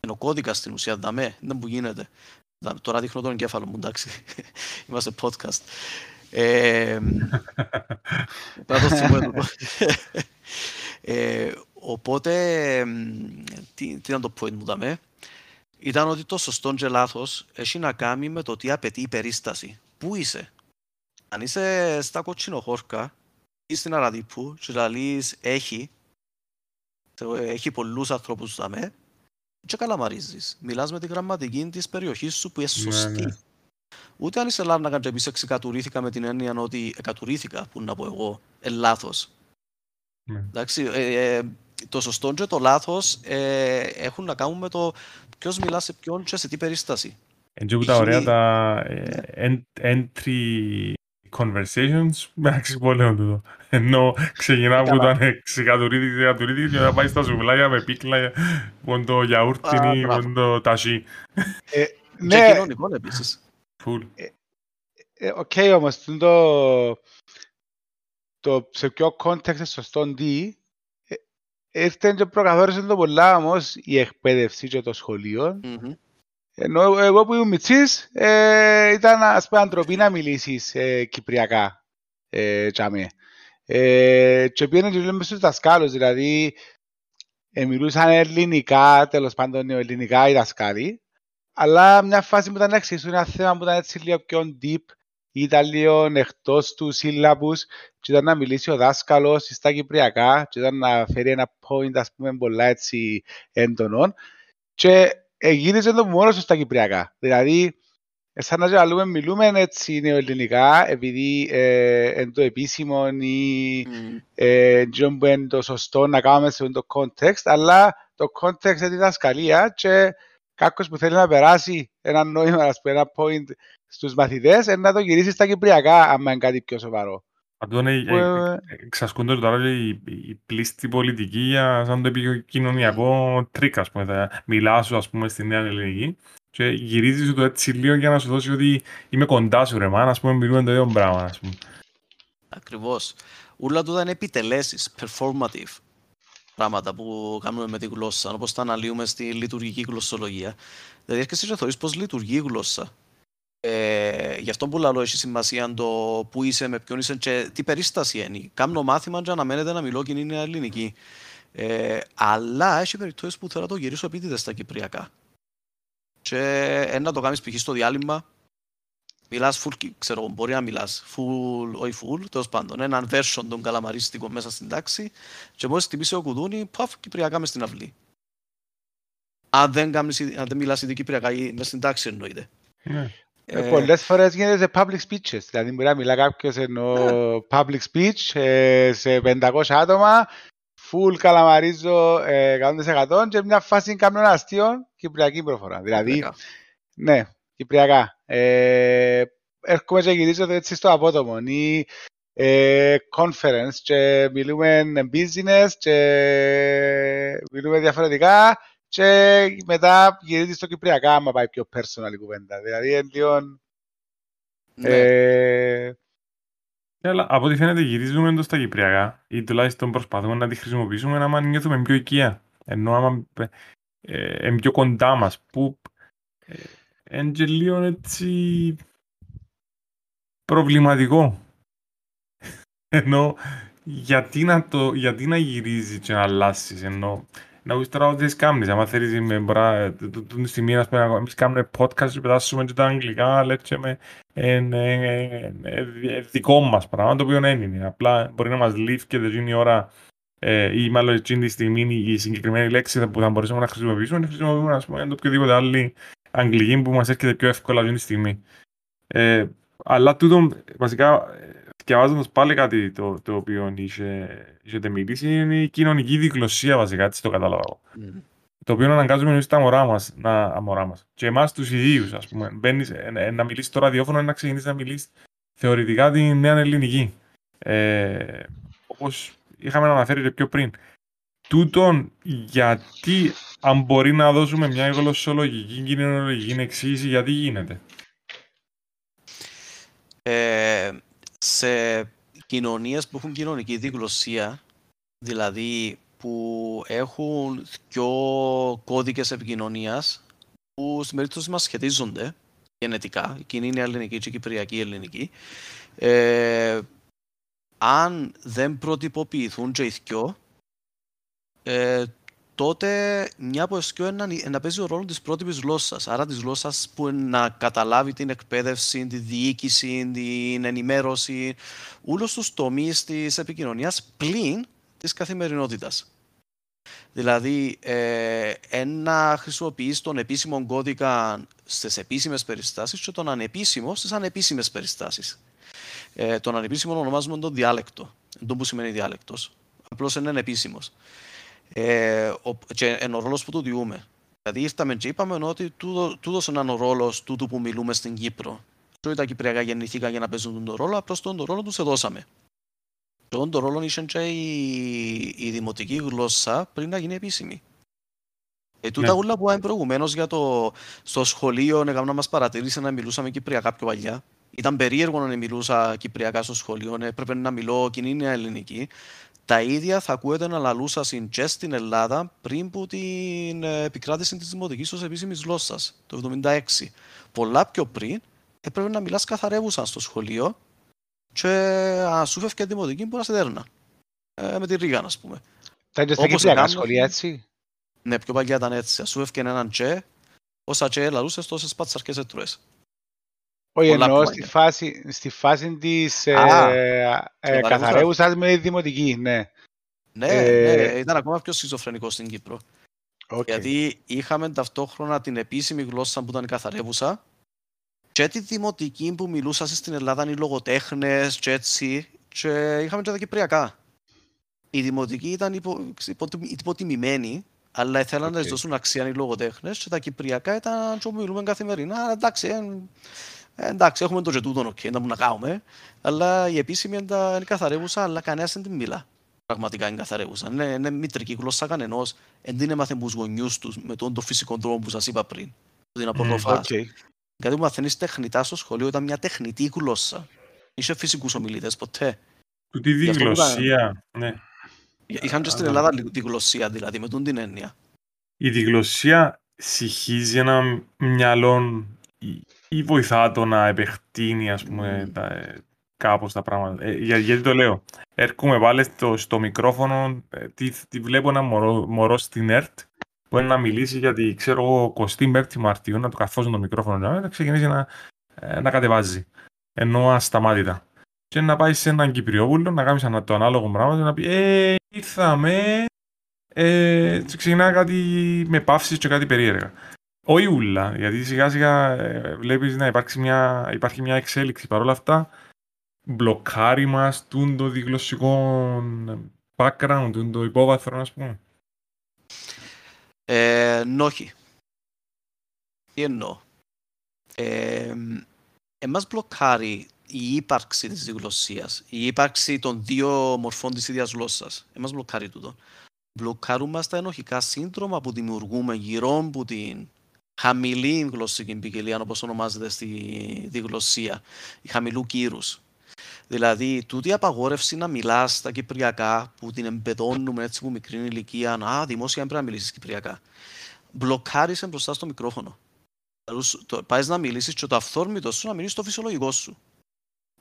Είναι ο κώδικας στην ουσία, δαμέ, δεν που γίνεται. Τώρα δείχνω τον εγκέφαλο μου, εντάξει. Είμαστε podcast. Ε, το ε, οπότε, τι, τι ήταν το point μου, δαμέ. Ήταν ότι το σωστό και λάθος έχει να κάνει με το τι απαιτεί η περίσταση. Πού είσαι, αν είσαι στα κοτσινοχώρκα ή στην Αραδίπου και λαλείς έχει, έχει πολλούς ανθρώπους δαμέ και καλαμαρίζεις. Μιλάς με τη γραμματική της περιοχής σου που είναι Ναι, σωστή. ναι. Ούτε αν είσαι Λάρνακα και πεις εξεκατουρήθηκα με την έννοια ότι εκατουρήθηκα, που να πω εγώ, ε, λάθος. Ναι. Εντάξει, ε, ε, το σωστό και το λάθος ε, έχουν να κάνουν με το ποιος μιλά σε ποιον και σε τι περίσταση. Εν και που τα ωραία Έχει- τα ε, en- entry conversations μεταξύ πολλών τούτο. Ενώ ξεκινά από Καλά. τον ξεκατουρίτη, ξεκατουρίτη και να πάει στα σουβλάκια με πίκλα, πον το γιαούρτι Α, ή μπράβο. πον το τασί. Και Ναι, κοινωνικό επίσης. Φουλ. ε, οκ όμως, το, το σε ποιο context είναι σωστό τι, ε, ήρθε και προκαθόρισε το πολλά όμως η εκπαίδευση και το σχολείο. Μμμ. Ενώ εγώ που ήμουν μιτσής, ε, ήταν ας πούμε αντροπή να μιλήσεις ε, κυπριακά. Ε, τζιαμαί. ε, και πήγαινε και λέμε στους δασκάλους, δηλαδή ε, μιλούσαν ελληνικά, τέλος πάντων ελληνικά οι δασκάλοι, αλλά μια φάση που ήταν να εξηγήσουν ένα θέμα που ήταν έτσι λίγο πιο deep ή ήταν λίγο εκτός του σύλλαβους και ήταν να μιλήσει ο δάσκαλος στα κυπριακά και ήταν να φέρει ένα point ας πούμε πολλά έτσι έντονο και ε, γύριζε το μόνος του στα κυπριακά. Δηλαδή, ε, σαν να λέμε, μιλούμε έτσι νεοελληνικά επειδή ε, είναι το επίσημο ή Μμ. ε, τζιόν που είναι το σωστό να κάνουμε σε αυτό το context, αλλά το context είναι τη δασκαλία και κάποιος που θέλει να περάσει ένα νόημα, ας πούμε, ένα point στους μαθητές, είναι να το γυρίσει στα κυπριακά, άμα είναι κάτι πιο σοβαρό. Αυτό είναι, Που, ε, ε, εξασκούνται τώρα και η, οι πλείστοι πολιτικοί για σαν το επικοινωνιακό τρικ, ας πούμε. Θα μιλά σου, ας πούμε, στη νέα ελληνική και γυρίζεις σου το έτσι λίγο για να σου δώσει ότι είμαι κοντά σου ρε μάνα, ας πούμε, μιλούμε το ίδιο πράγμα, ας πούμε. Ακριβώς. Ούλα τούτα είναι επιτελέσεις, performative πράγματα που κάνουμε με τη γλώσσα, όπως τα αναλύουμε στη λειτουργική γλωσσολογία. Δηλαδή έρχεσαι και θεωρείς πώς λειτουργεί η γλώσσα. Ε, γι' αυτό που λέω έχει σημασία το που είσαι, με ποιον είσαι και τι περίσταση είναι. Κάνω μάθημα και αναμένεται να μιλώ κοινή είναι ελληνική. Ε, αλλά έχει περιπτώσεις που θέλω να το γυρίσω επίτηδες στα κυπριακά. Και ε, να το κάνεις π.χ. στο διάλειμμα, μιλάς full, κι- ξέρω, εγώ, μπορεί να μιλάς full, όχι full, τέλος πάντων, έναν version των καλαμαρίστικων μέσα στην τάξη και μόλις χτυπήσει ο κουδούνι, παφ, κυπριακά μες στην αυλή. Αν δεν, κάνεις, αν δεν μιλάς ήδη κυπριακά ή μες στην τάξη εννοείται. Ναι. Ε, Ε, πολλές φορές γίνεται σε public speeches. Δηλαδή μπορεί να μιλά κάποιος ενώ public speech ε, σε 500 άτομα, full καλαμαρίζω ε, 100% και μια φάση κάνω ένα αστείο κυπριακή προφορά. Δηλαδή, κυπριακά. ναι, κυπριακά. Ε, έρχομαι και γυρίζω έτσι στο απότομο ή ε, conference και μιλούμε business και μιλούμε διαφορετικά και μετά γυρίζει στο κυπριακά άμα πάει πιο personal η κουβέντα. Δηλαδή είναι λίγο... Ναι. Ε, Ε, Αλλά από ό,τι φαίνεται γυρίζουμε το στα κυπριακά ή τουλάχιστον προσπαθούμε να τη χρησιμοποιήσουμε άμα νιώθουμε πιο οικία. Ενώ άμα ε, ε, είναι πιο κοντά μας που ε, είναι και λίγο έτσι προβληματικό. Ενώ γιατί να, το, γιατί να γυρίζει και να αλλάσεις ενώ να πεις τώρα ότι σκάμνεις άμα θέλεις με μπρα την στιγμή να πούμε εμείς κάνουμε podcast και πετάσουμε και τα αγγλικά λέξε είναι δικό μας πράγμα το οποίο δεν είναι απλά μπορεί να μας λείφει και δεν γίνει η ώρα ε, ή μάλλον εκείνη τη στιγμή η συγκεκριμένη λέξη που θα μπορούσαμε να χρησιμοποιήσουμε να χρησιμοποιούμε ας πούμε το οποιοδήποτε άλλη αγγλική που μας έρχεται πιο εύκολα αυτή τη στιγμή ε, αλλά τούτο βασικά διαβάζοντας πάλι κάτι το, το οποίο είχε, είχετε μιλήσει είναι η κοινωνική δικλωσία βασικά, έτσι το κατάλαβα εγώ. Μμμ. Το οποίο αναγκάζουμε εμείς τα μωρά μας, να, α, μωρά μας. Και εμάς τους ιδίους, ας πούμε. Μπαίνεις, ε, ε, να μιλήσεις το ραδιόφωνο είναι να ξεκινήσεις να μιλήσεις θεωρητικά τη νέα ελληνική. Ε, όπως είχαμε αναφέρει και πιο πριν. Τούτον, γιατί αν μπορεί να δώσουμε μια γλωσσολογική, κοινωνιολογική εξήγηση, γιατί γίνεται; Ε, σε κοινωνίες που έχουν κοινωνική διγλωσία, δηλαδή που έχουν πιο κώδικες επικοινωνίας που στην περίπτωση μας σχετίζονται γενετικά, η κοινή είναι ελληνική και η κυπριακή ελληνική, ε, αν δεν προτυποποιηθούν και οι δυο, ε, τότε μια από εσκιό είναι να παίζει ο ρόλο της πρότυπης γλώσσας. Άρα της γλώσσας που να καταλάβει την εκπαίδευση, τη διοίκηση, την ενημέρωση, όλους τους τομείς της επικοινωνίας πλην της καθημερινότητας. Δηλαδή, ε, ένα χρησιμοποιείς τον επίσημο κώδικα στις επίσημες περιστάσεις και τον ανεπίσημο στις ανεπίσημες περιστάσεις. Ε, τον ανεπίσημο ονομάζουμε τον διάλεκτο. Δεν που σημαίνει διάλεκτος. Απλώς είναι ανεπίσημο. Ε, και είναι ο ρόλος που του διούμε. Δηλαδή, ήρθαμε και είπαμε ότι τούτο είναι ο ρόλος τούτου που μιλούμε στην Κύπρο. Και τα Κυπριακά γεννηθήκαν για να παίζουν τον ρόλο, απλώς τον ρόλο τους δώσαμε. Τον το ρόλο είχε και η, η δημοτική γλώσσα πριν να γίνει επίσημη. Ε, τούτα ναι. ούλα που είπαμε προηγουμένως για το στο σχολείο έκανα να μας παρατηρήσει να μιλούσαμε Κυπριακά πιο παλιά. Ήταν περίεργο να μιλούσα Κυπριακά στο σχολείο, έπρεπε να μιλώ κοινή ελληνική. Τα ίδια θα ακούετε να λαλούσα και στην Ελλάδα πριν που την επικράτηση της Δημοτικής ως επίσημης γλώσσας, το 1976. Πολλά πιο πριν έπρεπε να μιλάς καθαρεύουσα στο σχολείο και αν σου φεύγει δημοτική μπορεί να σε δέρνα. Ε, με τη Ρίγα, ας πούμε. Τα ίδια στα κυπριακά σχολεία, έτσι; Ναι, πιο παλιά ήταν έτσι. Αν σου φεύγει έναν τσε, όσα τσε λαλούσες, τόσες πατσαρκές έτρουες. Όχι, εννοώ στη φάση, στη φάση της ε, ε, καθαρέουσας με δημοτική, ναι. Ναι, ε, ναι, ήταν ακόμα πιο σχιζοφρενικό στην Κύπρο. Okay. Γιατί είχαμε ταυτόχρονα την επίσημη γλώσσα που ήταν η καθαρεύουσα και τη δημοτική που μιλούσαν στην Ελλάδα είναι οι λογοτέχνες, και έτσι, και είχαμε και τα κυπριακά. Η δημοτική ήταν υπο, υπο, υποτιμημένη, αλλά ήθελαν okay. να δώσουν αξία οι λογοτέχνες, και τα κυπριακά ήταν που μιλούμε καθημερινά. Εντάξει, ε, εντάξει, έχουμε το ζετούτο, okay, να να κάνουμε, αλλά η επίσημη είναι καθαρεύουσα, αλλά κανένας δεν την μιλά. Πραγματικά είναι καθαρεύουσα. Είναι, είναι μητρική γλώσσα κανενός, δεν την έμαθε με τους γονιούς τους με τον το φυσικό τρόπο που σας είπα πριν. Την απορροφά. Mm, okay κάτι που μαθαίνεις τεχνητά στο σχολείο ήταν μια τεχνητή γλώσσα. Είσαι φυσικούς ομιλητές ποτέ. Του τη διγλωσία, ναι. Είχαν και στην Ελλάδα διγλωσία, δηλαδή, με τον την έννοια. Η διγλωσία συγχύζει ένα μυαλό ή βοηθά το να επεκτείνει, ας πούμε, τα, ε, κάπως τα πράγματα. Ε, για, γιατί το λέω. Έρχομαι πάλι στο, στο μικρόφωνο, ε, τι, τι, βλέπω ένα μωρό, μωρό στην ΕΡΤ που είναι να μιλήσει γιατί ξέρω εγώ 25 Μαρτίου να του καθώσει το μικρόφωνο να ξεκινήσει να, ε, να κατεβάζει. Ενώ ασταμάτητα. Και να πάει σε έναν Κυπριόπουλο να κάνει το ανάλογο πράγμα και να πει Ε, ήρθαμε. Ε, ξεκινά κάτι με παύσεις και κάτι περίεργα. Όχι ούλα, γιατί σιγά σιγά ε, βλέπεις να υπάρξει μια, υπάρχει μια εξέλιξη. Παρ' όλα αυτά, μπλοκάρει μας το διγλωσσικό background, το υπόβαθρο, ας πούμε. Ε, όχι. Τι εννοώ; Ε, εμάς μπλοκάρει η ύπαρξη της διγλωσσίας, η ύπαρξη των δύο μορφών της ίδιας γλώσσας. Εμάς μπλοκάρει τούτο. Μπλοκάρουμε στα ενοχικά σύνδρομα που δημιουργούμε γύρω από την χαμηλή γλωσσική ποικιλία, όπως ονομάζεται στη διγλωσσία, η χαμηλού κύρους. Δηλαδή, τούτη η απαγόρευση να μιλάς στα κυπριακά, που την εμπεδώνουμε έτσι που μικρή ηλικία, Α, δημόσια πρέπει να μιλήσεις κυπριακά. Μπλοκάρισε μπροστά στο μικρόφωνο. Πάεις να μιλήσεις και το αυθόρμητο σου να μιλήσει στο φυσιολογικό σου.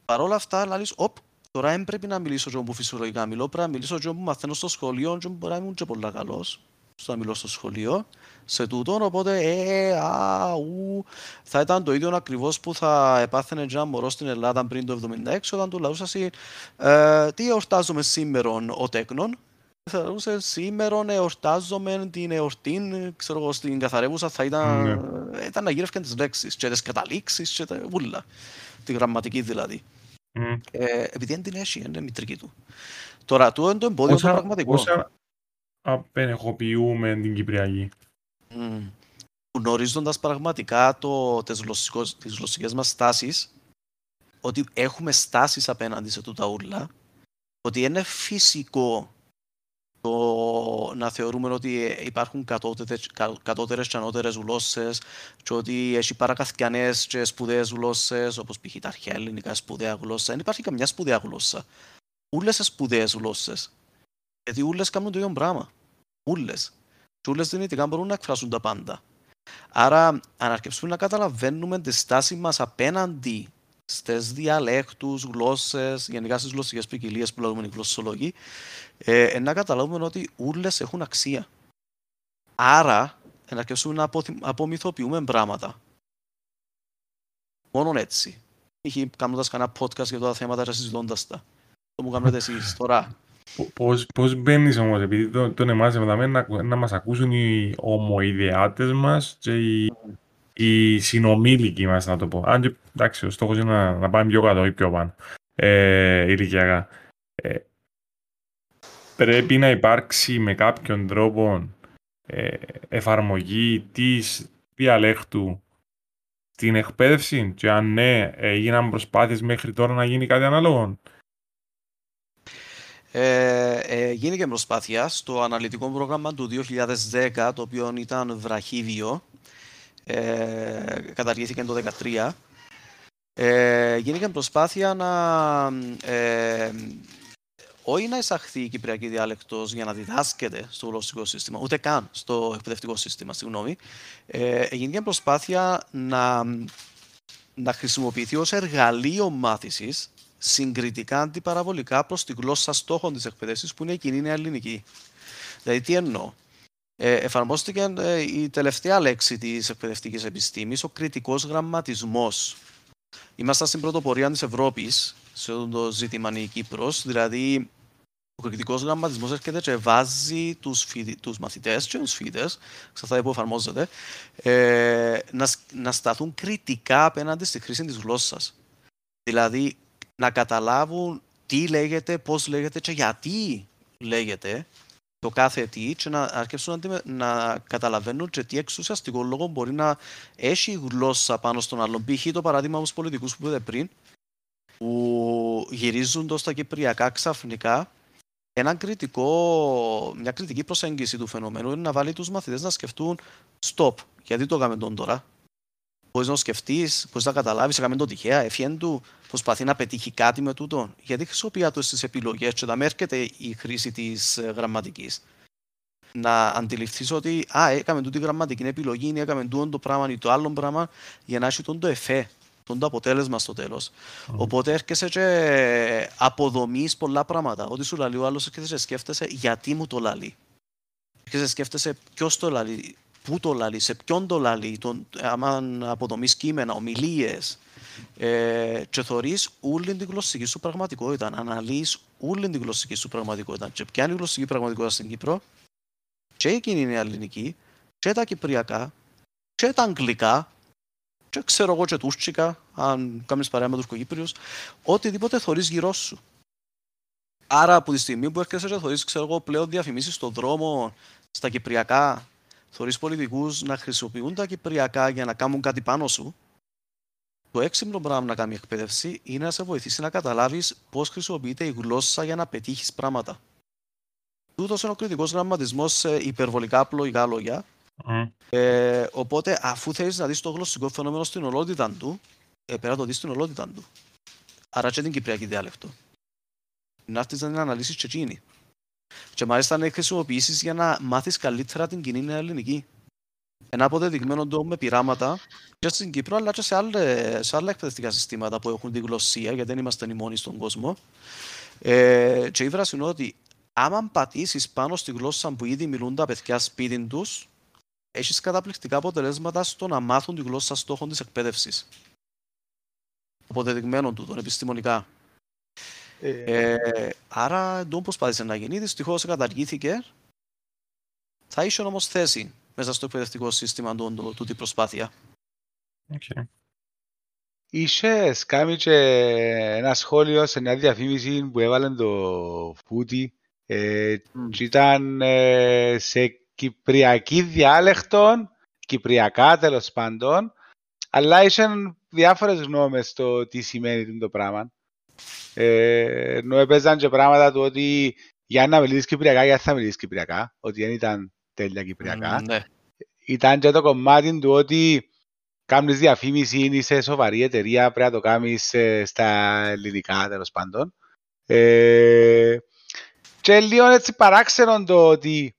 Παρ' όλα αυτά, λέει, Οπ, τώρα δεν πρέπει να μιλήσω και που φυσιολογικά μιλώ, πρέπει να μιλήσω και που μαθαίνω στο σχολείο, και μπορεί να ήμουν και πολύ καλός στο να μιλώ στο σχολείο σε τούτον, οπότε ε, α, ου, θα ήταν το ίδιο ακριβώς που θα επάθαινε ένα μωρός στην Ελλάδα πριν το 1976 όταν του λαούσα ε, τι εορτάζουμε σήμερα ο τέκνον; Θα λαούσε σήμερα εορτάζομαι την εορτή, ξέρω εγώ, στην καθαρεύουσα θα ήταν, mm. ήταν να γύρευκαν τις λέξεις και τις καταλήξεις και τα βούλα, τη γραμματική δηλαδή. Mm. Ε, επειδή δεν την έχει, είναι μητρική του. Τώρα, του είναι το εμπόδιο το πραγματικό. Όσα απενεχοποιούμε την Κυπριακή. Mm. Γνωρίζοντας πραγματικά το, τις, γλωσσικές, τις γλωσσικές μας στάσεις, ότι έχουμε στάσεις απέναντι σε τούτα ούλα, ότι είναι φυσικό το να θεωρούμε ότι υπάρχουν κατώτερες και ανώτερες γλώσσες και ότι έχει παρακαθιανές και σπουδαίες γλώσσες, όπως π.χ. τα αρχαία ελληνικά σπουδαία γλώσσα. Δεν υπάρχει καμιά σπουδαία γλώσσα. Ούλες σπουδαίες γλώσσες. Γιατί ούλες κάνουν το ίδιο πράγμα. Ούλες και όλες δυνητικά μπορούν να εκφράσουν τα πάντα. Άρα, αν αρκεψούμε να καταλαβαίνουμε τη στάση μας απέναντι στις διαλέκτους, γλώσσες, γενικά στις γλωσσικές ποικιλίες που λέμε οι γλωσσολόγοι, ε, να καταλάβουμε ότι όλε έχουν αξία. Άρα, να αρκεψούμε να απο- απομυθοποιούμε πράγματα. Μόνο έτσι. Είχε κάνοντας κανένα podcast για τα θέματα και συζητώντας τα. Το μου κάνετε εσείς τώρα. Πο- Πώς, πώς μπαίνεις όμως, επειδή το, τον εμάς εδώ να, να μας ακούσουν οι ομοειδεάτες μας και οι, οι συνομήλικοι μας, να το πω. Αν και, εντάξει, ο στόχος είναι να, να πάμε πιο κάτω ή πιο πάνω, ε, ηλικιακά. Ε, πρέπει να υπάρξει με κάποιον τρόπο ε, εφαρμογή της διαλέκτου στην εκπαίδευση; Και αν ναι, έγιναν προσπάθειες μέχρι τώρα να γίνει κάτι ανάλογο; Ε, ε, γίνηκε προσπάθεια στο αναλυτικό πρόγραμμα του 2010, το οποίο ήταν βραχίδιο, ε, καταργήθηκε το 2013. Ε, γίνηκε προσπάθεια να ε, όχι να εισαχθεί η κυπριακή διάλεκτος για να διδάσκεται στο γλωσσικό σύστημα, ούτε καν στο εκπαιδευτικό σύστημα, συγγνώμη. Ε, γίνηκε προσπάθεια να, να χρησιμοποιηθεί ως εργαλείο μάθησης συγκριτικά αντιπαραβολικά προς τη γλώσσα στόχων της εκπαίδευσης που είναι η κοινή νέα ελληνική. Δηλαδή τι εννοώ; Ε, εφαρμόστηκε ε, η τελευταία λέξη της εκπαιδευτικής επιστήμης, ο κριτικός γραμματισμός. Είμαστε στην πρωτοπορία της Ευρώπης σε αυτό το ζήτημα η Κύπρος, δηλαδή ο κριτικός γραμματισμός έρχεται και βάζει τους, φοιτη, τους μαθητές και τους φοιτητές, σε αυτά που εφαρμόζεται, ε, να, να σταθούν κριτικά απέναντι στη χρήση της γλώσσας. Δηλαδή, να καταλάβουν τι λέγεται, πώς λέγεται και γιατί λέγεται το κάθε τι και να αρκέψουν να, να καταλαβαίνουν και τι εξουσιαστικό λόγο μπορεί να έχει γλώσσα πάνω στον άλλον. Π.χ. το παράδειγμα από τους πολιτικούς που είπατε πριν, που γυρίζουν το στα κυπριακά ξαφνικά, ένα κριτικό, μια κριτική προσέγγιση του φαινομένου είναι να βάλει τους μαθητές να σκεφτούν stop, γιατί το έκαμε τον τώρα. Μπορεί να σκεφτείς, μπορεί να καταλάβεις, έκαμε το τυχαία, εφιέν του, προσπαθεί να πετύχει κάτι με τούτο. Γιατί χρησιμοποιεί το στι επιλογές, και θα έρχεται η χρήση της γραμματικής. Να αντιληφθείς ότι, α, έκαμε τούτη γραμματική επιλογή, ή έκαμε τούτο το πράγμα ή το άλλο πράγμα, για να έχει τον το εφέ, τον το αποτέλεσμα στο τέλος. Mm. Οπότε έρχεσαι και αποδομείς πολλά πράγματα. Ό,τι σου λέει ο άλλος, έρχεσαι σκέφτεσαι γιατί μου το λαλεί. Έρχεσαι σκέφτεσαι ποιος το λαλεί, πού το λαλεί, σε ποιον το λαλεί, τον, άμα αποδομείς κείμενα, ομιλίες ε, και θωρείς όλη την γλωσσική σου πραγματικότητα, αναλύεις όλη την γλωσσική σου πραγματικότητα και ποια είναι η γλωσσική πραγματικότητα στην Κύπρο και εκείνη είναι η ελληνική και τα κυπριακά και τα αγγλικά και ξέρω εγώ και τουρκικά, αν κάνεις παρέα με τουρκοκύπριους, οτιδήποτε θωρείς γύρω σου. Άρα από τη στιγμή που έρχεσαι και θωρείς, ξέρω εγώ, πλέον διαφημίσεις στον δρόμο, στα κυπριακά, θωρείς πολιτικούς να χρησιμοποιούν τα κυπριακά για να κάνουν κάτι πάνω σου, το έξυπνο πράγμα να κάνει η εκπαίδευση είναι να σε βοηθήσει να καταλάβεις πώς χρησιμοποιείται η γλώσσα για να πετύχεις πράγματα. Τούτος είναι ο κριτικός γραμματισμός σε υπερβολικά απλοϊκά λόγια. Mm. Ε, οπότε, αφού θέλεις να δεις το γλωσσικό φαινόμενο στην ολότητα του, ε, πρέπει να το δεις στην ολότητα του. Άρα και την κυπριακή διάλεκτο. Να έρθεις να την αναλύσεις και εκείνη. Και μάλιστα να χρησιμοποιήσεις για να μάθεις καλύτερα την κοινή νέα ελληνική. Ένα αποδεδειγμένο το με πειράματα και στην Κύπρο αλλά και σε, άλλε, σε άλλα εκπαιδευτικά συστήματα που έχουν τη γλωσσία, γιατί δεν είμαστε οι μόνοι στον κόσμο. Ε, και η βράση είναι ότι άμα πατήσεις πάνω στη γλώσσα που ήδη μιλούν τα παιδιά σπίτι τους, έχεις καταπληκτικά αποτελέσματα στο να μάθουν τη γλώσσα στόχων της εκπαίδευσης. Αποδεδειγμένο του, τον επιστημονικά. Ε, άρα, εντός προσπάθησες να γίνει. Δυστυχώς καταργήθηκε. Θα είχε όμως θέση μέσα στο εκπαιδευτικό σύστημα του, τούτη προσπάθεια. Okay. Είχες κάνει και ένα σχόλιο σε μια διαφήμιση που έβαλε το Φούτι ε, mm. και ήταν ε, σε κυπριακή διάλεκτο, κυπριακά τέλος πάντων, αλλά είχαν διάφορες γνώμες στο τι σημαίνει το πράγμα. Ε, ενώ έπαιζαν και πράγματα του ότι για να μιλήσεις Κυπριακά, για θα μιλήσεις Κυπριακά, ότι δεν ήταν τέλεια Κυπριακά. Mm, ναι. Ήταν και το κομμάτι του ότι κάνεις διαφήμιση, είσαι σοβαρή εταιρεία, πρέπει να το κάνεις ε, στα ελληνικά τέλος πάντων. Ε, και λίγο έτσι παράξενο το ότι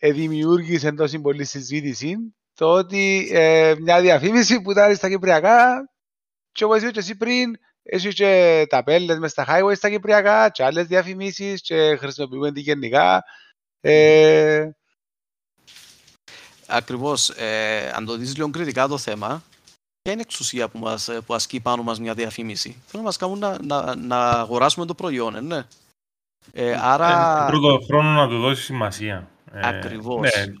ε, δημιούργησε τόσο πολύ συζήτηση το ότι ε, μια διαφήμιση που ήταν στα Κυπριακά και όπως είπες εσύ πριν έχει και ταπέλες μες στα highway στα Κυπριακά και άλλες διαφημίσεις και χρησιμοποιούμε τη γενικά. Ε, ακριβώς. Ε, αν το δεις λίγο κριτικά το θέμα, ποια είναι η εξουσία που, μας, που ασκεί πάνω μας μια διαφήμιση; Θέλουν να μας κάνουν να, να, να αγοράσουμε το προϊόν, ε, ναι. Ε, άρα... Ε, πρώτο χρόνο να του δώσει σημασία. Ε, Ακριβώς. ναι.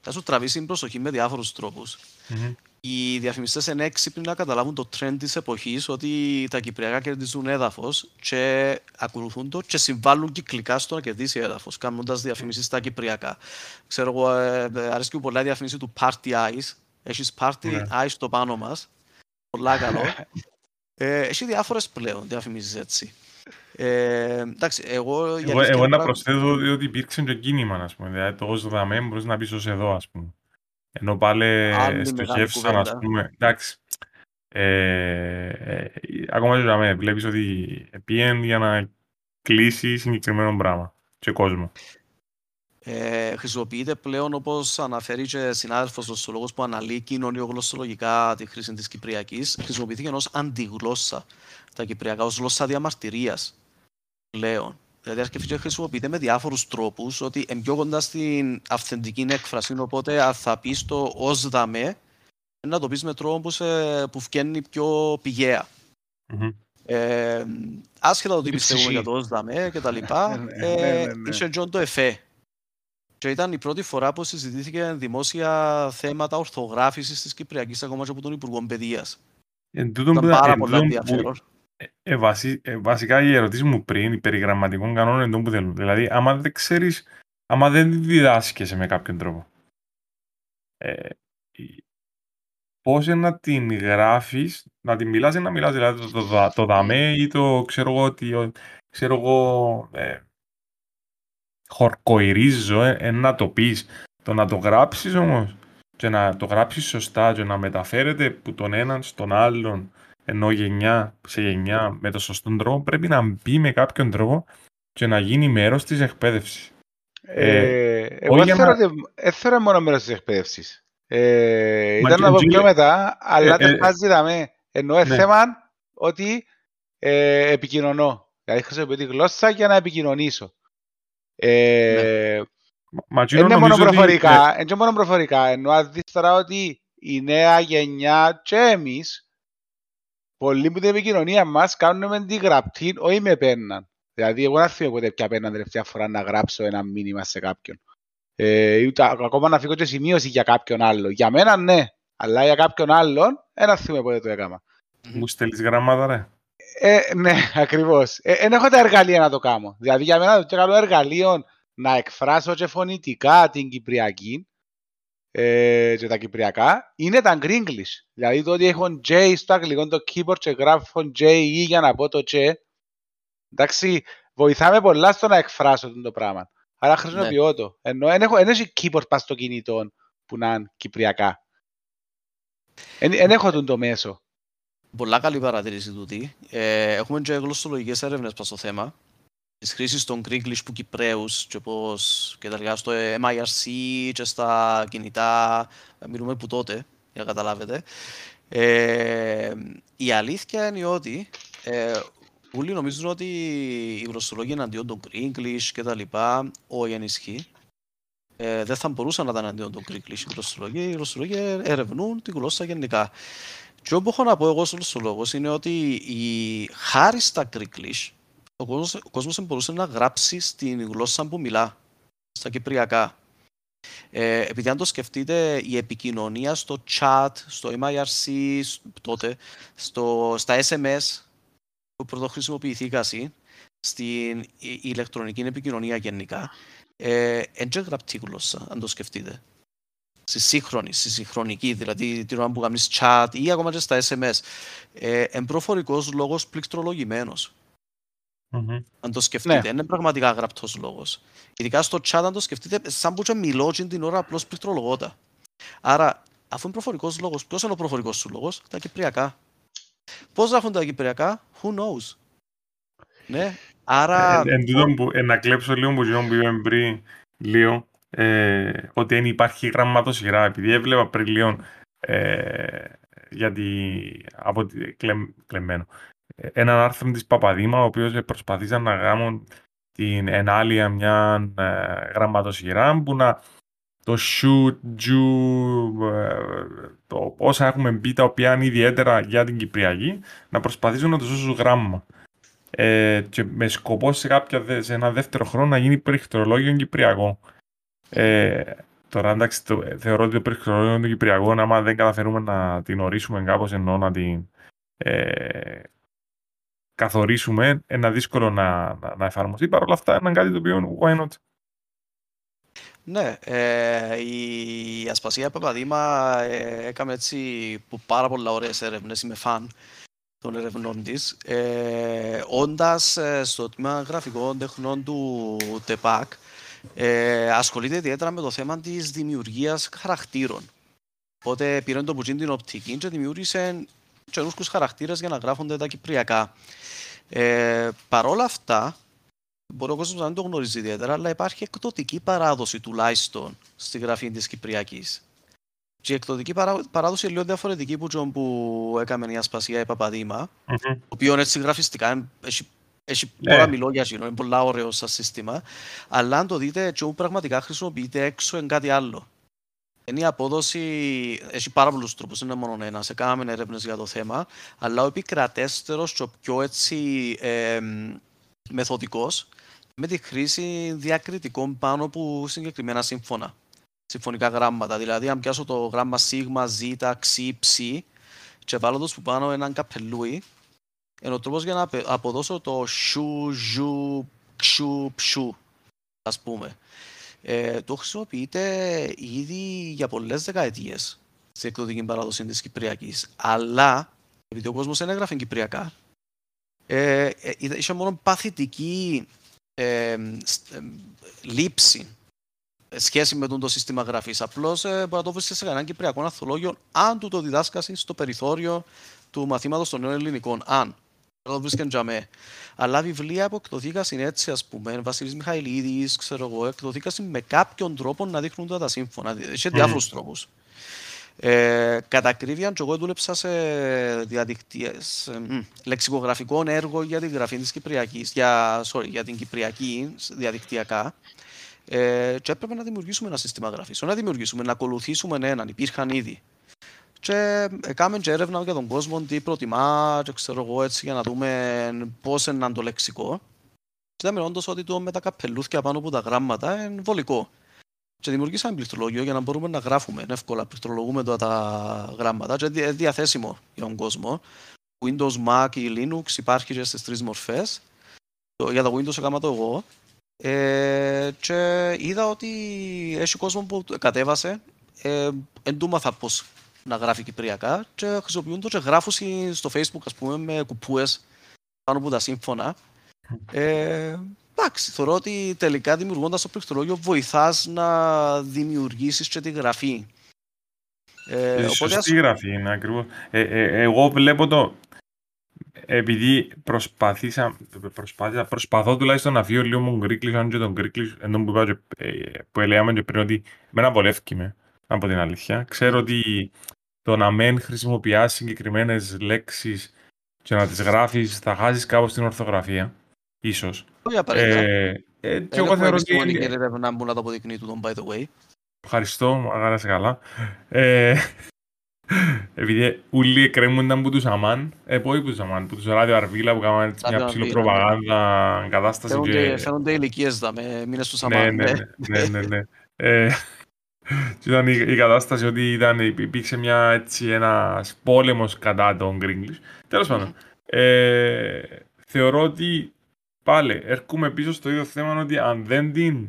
Θα σου τραβήσει την προσοχή με διάφορους τρόπους. Μμμ. Οι διαφημιστές είναι έξυπνοι να καταλάβουν το trend της εποχής ότι τα Κυπριακά κερδίζουν έδαφος και ακολουθούν το και συμβάλλουν κυκλικά στο να κερδίσει έδαφος, κάνοντας διαφημίσεις στα Κυπριακά. Ξέρω εγώ, ε, ε, αρέσκει μου πολλά η διαφημίση του Party Eyes. Έχεις Party Ναι. Eyes στο πάνω μας. Πολλά καλό. ε, έχει διάφορες πλέον διαφημίσεις έτσι. Ε, εντάξει, εγώ. η Εγώ, αλήθεια εγώ είναι να τώρα- προσθέσω ότι υπήρξε και κίνημα, ας πούμε. Δηλαδή, το ως δαμέ μπορείς να πεις ως εδώ, ας πούμε. Ενώ πάλι Άλλη στοχεύσαν, μεγάλη ας κουβέντα. πούμε, εντάξει. Ε, ε, ακόμα και δαμέ, βλέπεις ότι πήγαινε για να κλείσει συγκεκριμένο πράγμα και κόσμο. Ε, χρησιμοποιείται πλέον όπως αναφέρει και συνάδελφος γλωσσολόγο που αναλύει κοινωνιογλωσσολογικά τη χρήση της Κυπριακής, χρησιμοποιήθηκε ως αντιγλώσσα τα Κυπριακά, ως γλώσσα διαμαρτυρίας πλέον. Δηλαδή αρκετή και χρησιμοποιείται με διάφορους τρόπους ότι είναι πιο κοντά στην αυθεντική έκφραση. Οπότε, αν θα πεις το ως δαμέ, να το πεις με τρόπο που, σε, που βγαίνει πιο πηγαία. Μμμ. Ε, άσχετα το τι Η πιστεύουμε ψυχή. για το ΟΣΔΑΜΕ και τα λοιπά, Ναι, ναι, ε, ναι, ναι. είχε Τζον το ΕΦΕ. Και ήταν η πρώτη φορά που συζητήθηκε δημόσια θέματα ορθογράφησης της Κυπριακής ακόμα και από τον Υπουργό Παιδείας. Εν τούτον Ήταν που- πάρα εν πολύ τούτον που- ενδιαφέρον. ε, βασι- ε, βασικά η ερωτήση μου πριν, οι περιγραμματικών κανόνων εντός που θέλουν. Δηλαδή, άμα δεν ξέρεις, άμα δεν διδάσκεσαι με κάποιον τρόπο, ε, η- πώς είναι να την γράφεις, να την μιλάς ή να μιλάς, δηλαδή το, το, δα- το δαμέ ή το ξέρω εγώ ότι, ο- ξέρω εγώ, ε, χορκοϊρίζω, ε, ε, να το πεις. Το να το γράψεις όμως και να το γράψεις σωστά και να μεταφέρεται που τον έναν στον άλλον ενώ γενιά σε γενιά με το σωστό τρόπο πρέπει να μπει με κάποιον τρόπο και να γίνει μέρος της εκπαίδευσης. Ε, εγώ όχι για θεωρώ να- ότι δεν θεωρώ μόνο μέρος της εκπαίδευσης. Ε, Μα ήταν και- να πω και- πιο μετά, αλλά ε, δεν ε, πάζει δαμέ. Ενώ είναι ναι. θέμα ότι ε, επικοινωνώ. Δηλαδή χρησιμοποιώ τη γλώσσα για να επικοινωνήσω. Ε, Μα- Μα Δεν εκείνο είναι μόνο νομίζω ότι- προφορικά, είναι μόνο προφορικά. Ενώ αν δεις τώρα ότι η νέα γενιά και εμείς, πολλοί που την επικοινωνία μας κάνουμε τη γραπτή, όχι με πέναν. Δηλαδή, εγώ δεν θυμάμαι ποτέ πια πέναν τελευταία φορά να γράψω ένα μήνυμα σε κάποιον. Ε, ή ούτε, ακόμα να φύγω και σημείωση για κάποιον άλλο. Για μένα ναι, αλλά για κάποιον άλλον δεν θυμάμαι ποτέ το έκανα. Μου στέλνεις γράμματα, ρε. Ε, ναι, ακριβώς. Ε, δεν έχω τα εργαλεία να το κάνω. Δηλαδή για μένα το πιο καλό εργαλείο να εκφράσω και φωνητικά την Κυπριακή ε, και τα Κυπριακά είναι τα English. Δηλαδή το ότι έχω J στο αγγλικό το keyboard και γράφω JE για να πω το J. Εντάξει, βοηθάμε πολλά στο να εκφράσω το πράγμα. Άρα χρησιμοποιώ το. Ενώ δεν έχω, εν έχει keyboard πας στο κινητό που να είναι Κυπριακά. Δεν έχω τον το μέσο. Πολλά καλή παρατήρηση τούτη. Ε, έχουμε και γλωσσολογικές έρευνες πάνω στο θέμα της χρήσης των Greeklish που Κυπρέους και πώς και τα λοιπά στο MIRC και στα κινητά, μιλούμε που τότε, για να καταλάβετε. Ε, η αλήθεια είναι ότι ε, όλοι νομίζουν ότι η γλωσσολόγια είναι αντίον των Greeklish και τα λοιπά, όχι ενισχύει. Ε, δεν θα μπορούσαν να ήταν αντίον των Greeklish οι γλωσσολόγοι. Οι γλωσσολόγοι ερευνούν τη γλώσσα γενικά. Και όπου έχω να πω εγώ ως λόγος είναι ότι η... χάρη στα Greeklish ο κόσμος, ο κόσμος μπορούσε να γράψει στην γλώσσα που μιλά, στα κυπριακά. Ε, επειδή αν το σκεφτείτε, η επικοινωνία στο chat, στο MIRC, σ- τότε, στο, στα SMS που πρωτοχρησιμοποιηθήκαν στην η- η ηλεκτρονική επικοινωνία γενικά, ε, εν και γραπτή γλώσσα, αν το σκεφτείτε στη σύγχρονη, στη συγχρονική, δηλαδή την ώρα που κάνεις chat ή ακόμα και στα SMS. Ε, εν προφορικός λόγος πληκτρολογημένος, Μμμ. αν το σκεφτείτε. Ναι. Είναι πραγματικά γραπτός λόγος. Ειδικά στο chat, αν το σκεφτείτε, σαν που και μιλώ και την ώρα απλώς πληκτρολογώτα. Άρα, αφού είναι προφορικός λόγος, ποιος είναι ο προφορικός σου λόγος; Τα κυπριακά. Πώς γράφουν τα κυπριακά; Who knows? Ναι, άρα... Ε, Εν τούτον που, ε, να κλέψω λίγο που εκείνο που είπαμε πριν, λίγο, ε, ότι δεν υπάρχει γραμματοσυρά, επειδή έβλεπα πριν λίγο, ε, γιατί, από τη, κλεμ, κλεμμένο, ε, έναν άρθρο της Παπαδήμα, ο οποίος ε, προσπαθήσαν να γάμουν την ενάλεια μια ε, γραμματοσυρά που να, το shoot, ju, ε, το όσα έχουμε μπει τα οποία είναι ιδιαίτερα για την Κυπριακή, να προσπαθήσουν να το σώσουν γράμμα. Ε, και με σκοπό σε, κάποια, σε ένα δεύτερο χρόνο να γίνει περιχτρολόγιο Κυπριακό. Ε, τώρα εντάξει, το, θεωρώ ότι το περιχτρολόγιο του Κυπριακό, άμα δεν καταφέρουμε να την ορίσουμε κάπως ενώ να την ε, καθορίσουμε, είναι δύσκολο να, να, να εφαρμοστεί. Παρ' όλα αυτά είναι κάτι το οποίο why not. Ναι, ε, η Ασπασία Παπαδήμα ε, έκαμε έτσι που πάρα πολλά ωραίες έρευνες, είμαι φαν των ερευνών της. Ε, Όντας ε, στο τμήμα γραφικών τεχνών του ΤΕΠΑΚ, ε, ασχολείται ιδιαίτερα με το θέμα της δημιουργίας χαρακτήρων. Οπότε πήρε το πουτζίν την οπτική και δημιούργησε καινούργιους χαρακτήρες για να γράφονται τα κυπριακά. Ε, Παρ' όλα αυτά, μπορεί ο κόσμος να μην το γνωρίζει ιδιαίτερα, αλλά υπάρχει εκδοτική παράδοση τουλάχιστον στη γραφή της Κυπριακής. Και η εκδοτική παράδοση είναι λίγο διαφορετική που, που έκαμε η Ασπασία η Παπαδήμα, mm-hmm. το οποίο έτσι γραφιστικά έχει, έχει yeah. πολλά μιλώ για είναι πολλά ωραίο σαν σύστημα, αλλά αν το δείτε, και πραγματικά χρησιμοποιείται έξω εν κάτι άλλο. Είναι η απόδοση, έχει πάρα πολλούς τρόπους, δεν είναι μόνο ένα. Σε κάναμε έρευνες για το θέμα, αλλά ο επικρατέστερος και ο πιο έτσι ε, μεθοδικός με τη χρήση διακριτικών πάνω από συγκεκριμένα σύμφωνα. Συμφωνικά γράμματα. Δηλαδή, αν πιάσω το γράμμα σίγμα, ζ, ξ, ψ και βάλω το που πάνω έναν καπελούι, είναι ο τρόπος για να αποδώσω το σου, ζου, ξου, ψου, ας πούμε. Ε, το χρησιμοποιείται ήδη για πολλές δεκαετίες στην εκδοτική παράδοση της Κυπριακής. Αλλά, επειδή ο κόσμος δεν έγραφε Κυπριακά, ε, ε, είχε μόνο παθητική ε, λήψη σχέση με το σύστημα γραφής. Απλώς ε, μπορεί να το βρει σε κανένα κυπριακό αθολόγιο, αν του το διδάσκασει στο περιθώριο του μαθήματος των νέων ελληνικών. Αν. Δεν το βρίσκεται τζαμέ. Αλλά βιβλία που εκδοθήκαν έτσι, ας πούμε, Βασίλης Μιχαηλίδης, ξέρω εγώ, εκδοθήκαν με κάποιον τρόπο να δείχνουν τα σύμφωνα. Έχει διάφορους mm. τρόπους. Ε, κατά ακρίβεια, και εγώ δούλεψα σε διαδικτύες, ε, λεξικογραφικό έργο για την γραφή της Κυπριακής, για, sorry, για την Κυπριακή διαδικτυακά. Ε, και έπρεπε να δημιουργήσουμε ένα σύστημα γραφής. Να δημιουργήσουμε, να ακολουθήσουμε έναν, υπήρχαν ήδη. Και έκαμε και έρευνα για τον κόσμο, τι προτιμά, και ξέρω εγώ έτσι, για να δούμε πώς είναι το λεξικό. Και είδαμε όντω ότι το με τα καπελούθια πάνω από τα γράμματα είναι βολικό. Και δημιουργήσαμε πληκτρολόγιο για να μπορούμε να γράφουμε εύκολα. Πληκτρολογούμε τα, τα γράμματα και είναι διαθέσιμο για τον κόσμο. Windows, Mac ή Linux υπάρχει και στις τρεις μορφές. Για τα Windows έκανα το εγώ. Ε, και είδα ότι έχει κόσμος που κατέβασε ε, εν τού μάθα πώς να γράφει κυπριακά και χρησιμοποιούν το και γράφουν στο facebook ας πούμε με κουπούες πάνω από τα σύμφωνα ε, εντάξει, θεωρώ ότι τελικά δημιουργώντας το πληκτρολόγιο βοηθάς να δημιουργήσεις και τη γραφή ε, ε οπότε, σωστή γραφή είναι ακριβώς. Ε, ε, εγώ βλέπω το, επειδή προσπαθήσα, προσπάθησα, προσπαθώ τουλάχιστον να φύγω λίγο μου γκρίκλις, αν και τον γκρίκλις, ενώ που, είπα, που έλεγαμε και πριν ότι εμένα βολεύκει με, από την αλήθεια. Ξέρω ότι το να μεν χρησιμοποιάς συγκεκριμένες λέξεις και να τις γράφεις θα χάσεις κάπως την ορθογραφία, ίσως. Όχι απαραίτητα. Ε, ε, και εγώ θεωρώ ότι... Είναι έρευνα που να το αποδεικνύει του by the way. Ευχαριστώ, αγάρα καλά. Ε, επειδή όλοι κρέμονταν από τους Αμάν, ε, πόοι από τους Αμάν, από τους Ράδιο Αρβίλα που κάνουν μια ψηλοπροπαγάνδα κατάσταση και... Φαίνονται ηλικίες δα, με μήνες τους ναι, Αμάν. Ναι, ναι, ναι, ναι. Ε, και ήταν η, κατάσταση ότι ήταν, υπήρξε μια, έτσι, ένας πόλεμος κατά τον Γκρίγκλις. Τέλος πάντων, ε, θεωρώ ότι πάλι έρχομαι πίσω στο ίδιο θέμα ότι αν δεν την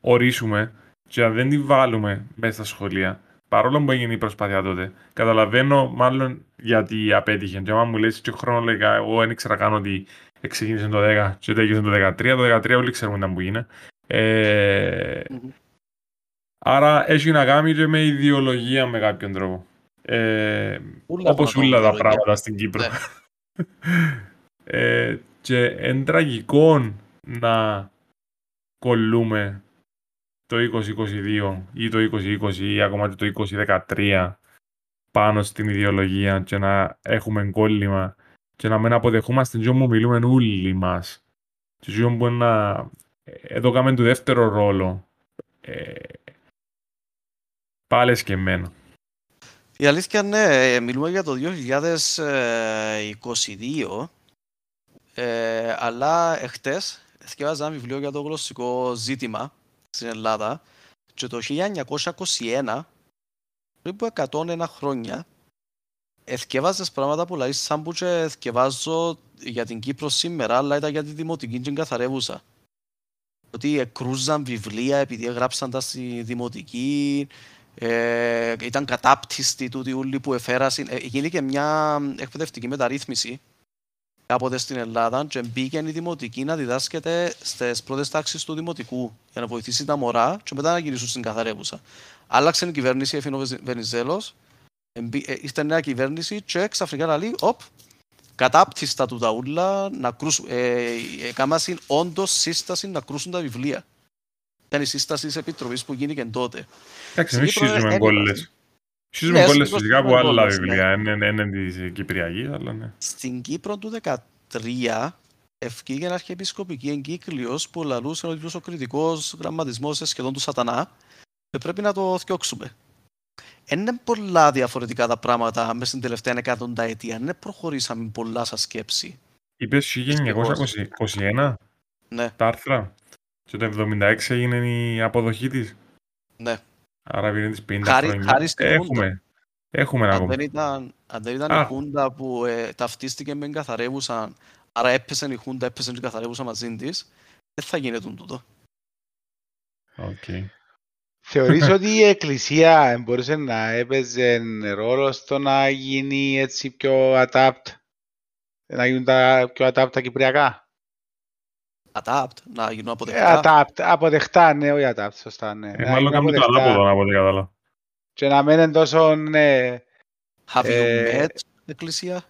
ορίσουμε και αν δεν την βάλουμε μέσα στα σχολεία, παρόλο που έγινε η προσπάθεια τότε, καταλαβαίνω μάλλον γιατί απέτυχε. Και άμα μου λες και χρονολογικά, εγώ δεν ήξερα καν ότι ξεκίνησε το 10 και τέλειωσε το 13. Το 13 όλοι ξέρουμε ήταν που γίνει. Ε, Άρα έχει να κάνει και με ιδεολογία με κάποιον τρόπο. Ε, όπως όλα τα πράγματα στην Κύπρο. Ναι. ε, και είναι τραγικό να κολλούμε το 2022 ή το 2020 ή ακόμα το 2013 πάνω στην ιδεολογία και να έχουμε κόλλημα και να μην αποδεχόμαστε και μου μιλούμε όλοι μας. Και μπορεί να... Εδώ κάνουμε το δεύτερο ρόλο. Ε, Πάλι σκεμμένο. Η αλήθεια ναι, μιλούμε για το 2022, ε, αλλά εχθές θυκεύαζα ένα βιβλίο για το γλωσσικό ζήτημα στην Ελλάδα και το 1921, περίπου 101 χρόνια, εθκεύαζες πράγματα που λέει σαν που και εθκεύαζω για την Κύπρο σήμερα, αλλά ήταν για τη δημοτική και καθαρεύουσα. Ότι εκρούζαν βιβλία επειδή έγραψαν τα στη δημοτική, ε, ήταν κατάπτυστοι τούτοι όλοι που εφέρασαν. Ε, γίνηκε μια εκπαιδευτική μεταρρύθμιση κάποτε στην Ελλάδα και μπήκε η δημοτική να διδάσκεται στις πρώτες τάξεις του δημοτικού για να βοηθήσει τα μωρά και μετά να γυρίσουν στην καθαρεύουσα. Άλλαξε η κυβέρνηση, έφυγε ο Βενιζέλος, ήρθε νέα κυβέρνηση και ξαφνικά λέει, οπ, κατάπτυστα του ταούλα να κρούσουν, ε, ε, όντως σύσταση να κρούσουν τα βιβλία. Ήταν η σύσταση της Επιτροπής που γίνηκε τότε. Εντάξει, εμείς σύζουμε κόλλες. Σύζουμε ναι, κόλλες φυσικά από άλλα βιβλία, ναι. είναι της Κυπριακής, αλλά ναι. Στην Κύπρο του 2013 ευκήγε ένα αρχιεπισκοπική εγκύκλιος που λαλούσε ότι ο κριτικός γραμματισμός σχεδόν του σατανά και πρέπει να το θιώξουμε. Είναι πολλά διαφορετικά τα πράγματα μέσα στην τελευταία εκατονταετία. Δεν προχωρήσαμε πολλά σαν σκέψη. Είπες 1921 ναι. τα άρθρα; Και το 1976 έγινε η αποδοχή της. Ναι. Άρα πήγαινε τις 50 χάρη, χρόνια. Χάρη στην έχουμε. Έχουμε αν ακόμα. Δεν ήταν, αν δεν ήταν η Χούντα που ε, ταυτίστηκε με καθαρεύουσαν, άρα έπεσε η Χούντα, έπεσε η καθαρεύουσα μαζί της, δεν θα γίνεται τούτο. Okay. Θεωρείς ότι η Εκκλησία μπορούσε να έπαιζε ρόλο στο να γίνει έτσι πιο adapt, να γίνουν τα πιο adapt τα κυπριακά; Adapt, να γίνουν Ε, αποδεκτά. adapt, αποδεχτά, ναι, όχι adapt, σωστά, ναι. Ε, Να μάλλον γίνουν κάνουμε το αποδεκτά. ανάποδο, να πω ότι κατάλαβα. Και να μένουν τόσο, ναι, Have you ε, met, Εκκλησία;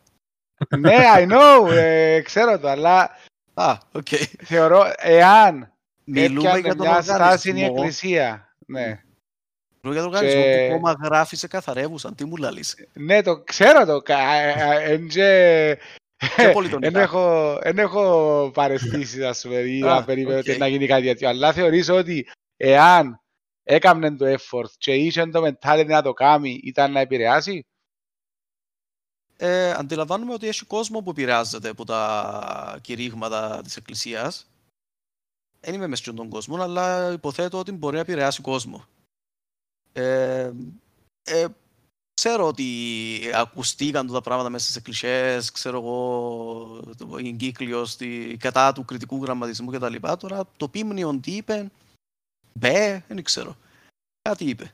ναι, I know, ε, ξέρω το, αλλά Α, οκ. θεωρώ, εάν Μιλούμε έπιανε για τον μια στάση η οργανισμό. Εκκλησία, ναι. Μιλούμε για τον οργανισμό Και- που ακόμα γράφεις σε καθαρεύουσαν. Τι μου λαλείς. Ναι, το ξέρω το, κα- ε, ε, εν και- Και Εν πολιτονικά. έχω, εν έχω παραισθήσεις, ας πούμε, ή Α, να περιμένω οκ. ότι να γίνει κάτι τέτοιο. Αλλά θεωρείς ότι εάν έκαμνε το effort και είχε το mentality να το κάνει, ήταν να επηρεάσει; Ε, αντιλαμβάνομαι ότι έχει κόσμο που επηρεάζεται από τα κηρύγματα της Εκκλησίας. Δεν είμαι μέσα στον κόσμο, αλλά υποθέτω ότι μπορεί να επηρεάσει κόσμο. Ε, ε, ξέρω ότι ακουστήκαν τα πράγματα μέσα στις εκκλησίες, ξέρω εγώ, το εγκύκλιο στη, κατά του κριτικού γραμματισμού κτλ. Τώρα το πίμνιον τι είπε, μπε, δεν ξέρω. Κάτι είπε.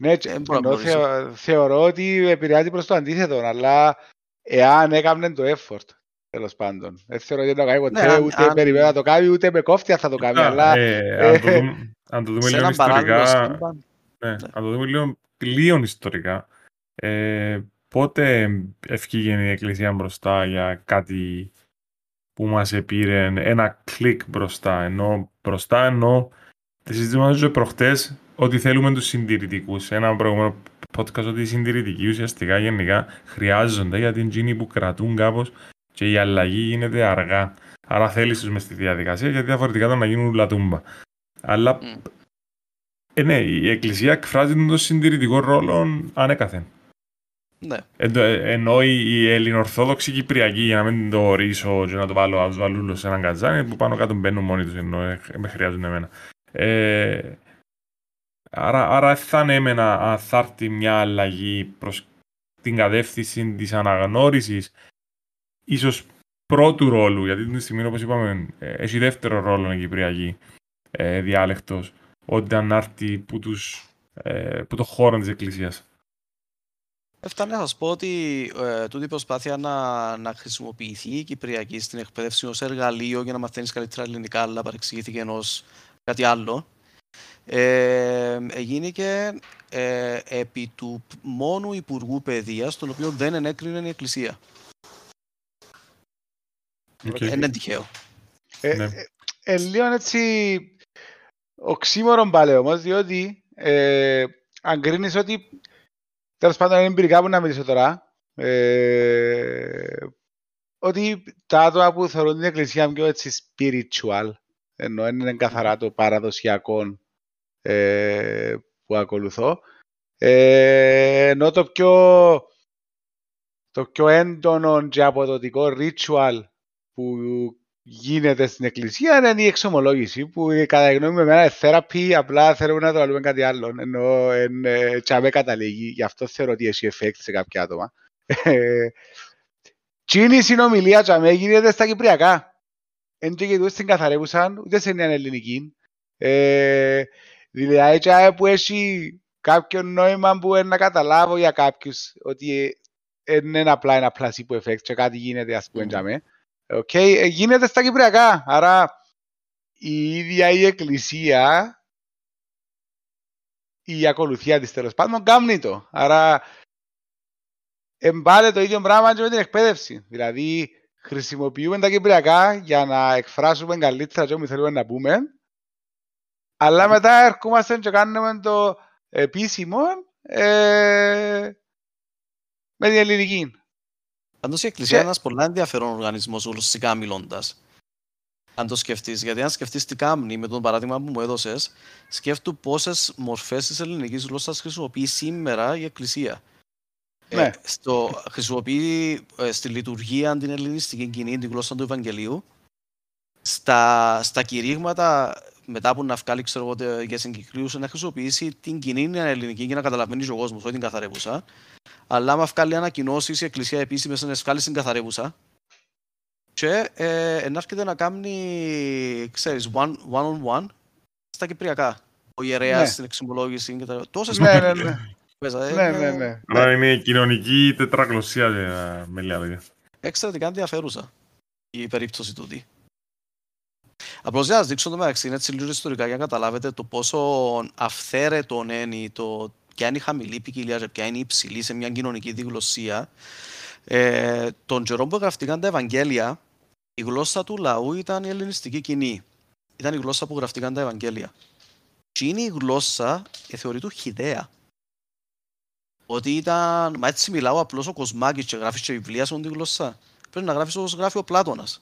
Ναι, και- Ε, μπορώ να ενώ γνωρίσω. θεω- θεωρώ ότι επηρεάζει προς το αντίθετο, αλλά εάν έκαμνε το effort, τέλος πάντων. Δεν θεωρώ ότι δεν το κάνει ποτέ, Ναι, αν- ούτε αν- περιμένω να το κάνει, ούτε με κόφτια θα το κάνει, Κοίτα, αλλά ε, αν το δούμε- Αν το δούμε Σε λίγο ένα παράλληλο ιστορικά, σύμπαν, Ναι, αν το δούμε λίγο, λίγο ιστορικά. Ε, πότε ευκήγε η Εκκλησία μπροστά για κάτι που μας επήρε ένα κλικ μπροστά. Ενώ μπροστά ενώ συζητήσαμε και προχτές ότι θέλουμε τους συντηρητικούς. Σε ένα προηγούμενο podcast ότι οι συντηρητικοί ουσιαστικά γενικά χρειάζονται γιατί είναι εκείνοι που κρατούν κάπως και η αλλαγή γίνεται αργά. Άρα θέλεις τους μες στη διαδικασία γιατί διαφορετικά ήταν να γίνουν λατούμπα. Αλλά Μμ. Ε, ναι, η Εκκλησία εκφράζει τον συντηρητικό ρόλο ανέκαθεν. ναι. Εν, ε, ενώ η, η Ελληνορθόδοξη Κυπριακή, για να μην το ορίσω και να το βάλω, ας βάλω όλο σε έναν κατζάνι, που πάνω κάτω μπαίνουν μόνοι τους, ενώ ε, με χρειάζονται εμένα. Ε, άρα, άρα θα ανέμενα αν θα έρθει μια αλλαγή προς την κατεύθυνση της αναγνώρισης, ίσως πρώτου ρόλου, γιατί την στιγμή, όπως είπαμε, ε, έχει δεύτερο ρόλο η Κυπριακή ε, διάλεκτος, όταν έρθει που, τους, ε, που το χώρο της Εκκλησίας. Έφτανε να σας πω ότι ε, τούτη η προσπάθεια να, να χρησιμοποιηθεί η Κυπριακή στην εκπαίδευση ως εργαλείο για να μαθαίνεις καλύτερα ελληνικά, αλλά παρεξηγήθηκε ως κάτι άλλο. Ε, γίνηκε ε, επί του μόνου Υπουργού Παιδείας, τον οποίο δεν ενέκρινε η Εκκλησία. Οκ. Δεν είναι τυχαίο. Ε, Ναι. ε, ε, λίγο έτσι οξύμωρον πάλι όμως, διότι ε, αν κρίνεις ότι τέλος πάντων είναι εμπειρικά που να μιλήσω τώρα ε, ότι τα άτομα που θεωρούν την εκκλησία πιο έτσι spiritual ενώ δεν είναι καθαρά το παραδοσιακό ε, που ακολουθώ. Ε, ενώ το πιο, το πιο έντονο και αποδοτικό ritual που γίνεται στην εκκλησία είναι η εξομολόγηση που κατά γνώμη με εμένα είναι therapy, απλά θέλουμε να το βάλουμε κάτι άλλο ενώ είναι τσάμε καταλήγει, γι' αυτό θεωρώ ότι έχει effect σε κάποια άτομα. Τι είναι η συνομιλία τσάμε γίνεται στα κυπριακά. Δεν το γιατί στην καθαρεύουσαν, ούτε σε μια ελληνική. Ε, δηλαδή, τσάμε που έχει κάποιο νόημα που είναι να καταλάβω για κάποιους ότι δεν είναι απλά ένα placebo effect και κάτι γίνεται ας πούμε mm. Okay. Γίνεται στα Κυπριακά. Άρα η ίδια η εκκλησία η ακολουθία της τέλος πάντων κάνει το. Άρα εμπάλε το ίδιο πράγμα και με την εκπαίδευση. Δηλαδή χρησιμοποιούμε τα Κυπριακά για να εκφράσουμε καλύτερα τι θέλουμε να πούμε αλλά μετά ερχόμαστε και κάνουμε το επίσημο ε, με την ελληνική. Πάντως η Εκκλησία είναι ένας πολύ ενδιαφέρον οργανισμός ουσιαστικά μιλώντα. Αν το σκεφτείς, γιατί αν σκεφτείς τι κάνει με τον παράδειγμα που μου έδωσες, σκέφτου πόσες μορφές της ελληνικής γλώσσας χρησιμοποιεί σήμερα η Εκκλησία. Ε, ναι. Ε, στο, χρησιμοποιεί ε, στη λειτουργία την ελληνιστική κοινή, την γλώσσα του Ευαγγελίου. Στα, στα κηρύγματα μετά που να βγάλει ξέρω, για συγκεκριούς να χρησιμοποιήσει την κοινή ελληνική για να καταλαβαίνει ο κόσμος, όχι την καθαρεύουσα. Αλλά άμα βγάλει ανακοινώσει η Εκκλησία επίσημα να βγάλει την καθαρεύουσα. Και ε, να έρχεται να κάνει, ξέρεις, one, one on one στα κυπριακά. Ο ιερέας ναι. στην εξυμολόγηση και τα Τόσες ναι, ναι, ναι. Ε, ναι, ναι, ναι. Άρα είναι κοινωνική τετραγλωσία με λίγα Εξαιρετικά ενδιαφέρουσα η περίπτωση τούτη. Απλώς για να σας δείξω το μεταξύ, είναι έτσι λίγο ιστορικά για να καταλάβετε το πόσο αυθαίρετο είναι το ποια είναι η χαμηλή ποικιλία και ποια είναι η υψηλή σε μια κοινωνική διγλωσία. Ε, τον καιρό που γραφτήκαν τα Ευαγγέλια, η γλώσσα του λαού ήταν η ελληνιστική κοινή. Ήταν η γλώσσα που γραφτήκαν τα Ευαγγέλια. Και είναι η γλώσσα, ε, θεωρείται χιδέα. Ότι ήταν, μα έτσι μιλάω απλώς ο Κοσμάκης και γράφεις και βιβλία σε τη γλώσσα. Πρέπει να γράφεις όπως γράφει ο Πλάτωνας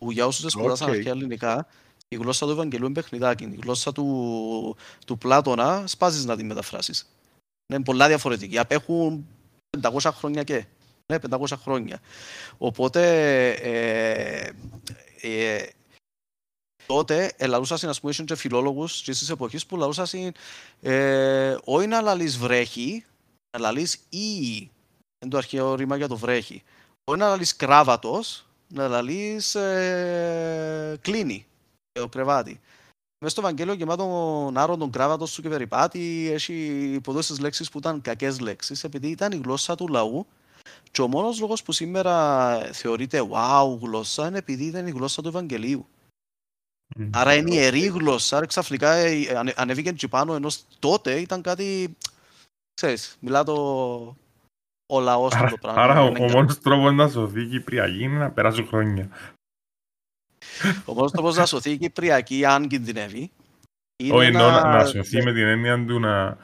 που για όσους σπουδάσαν okay. αρχαία ελληνικά, η γλώσσα του Ευαγγελίου είναι παιχνιδάκι. Η γλώσσα του, του Πλάτωνα σπάζεις να τη μεταφράσεις. Είναι πολλά διαφορετική. Απέχουν 500 χρόνια και. Ναι, 500 χρόνια. Οπότε, ε, ε, τότε ελαλούσαν, ας πούμε, και φιλόλογους και στις εποχές που λαλούσαν ε, όχι να λαλείς βρέχει, να λαλείς ή, είναι το αρχαίο ρήμα για το βρέχει. Όχι να λαλείς κράβατος, να λαλείς ε, κλείνει το κρεβάτι. Μέσα στο Ευαγγέλιο γεμάτο άρον τον κράβατος σου και περιπάτη έχει πολλές λέξεις που ήταν κακές λέξεις επειδή ήταν η γλώσσα του λαού και ο μόνος λόγος που σήμερα θεωρείται wow γλώσσα είναι επειδή ήταν η γλώσσα του Ευαγγελίου. Mm. Άρα είναι ιερή γλώσσα, άρα ξαφνικά ε, ανέβηκε και πάνω ενώ τότε ήταν κάτι, ξέρεις, μιλά το ο λαός του το πράγμα. Άρα ο, ο μόνος τρόπος να σωθεί η Κυπριακή είναι να περάσουν χρόνια. Ο μόνος τρόπος να σωθεί η Κυπριακή, αν κινδυνεύει. Όχι, να... να σωθεί με την έννοια του να,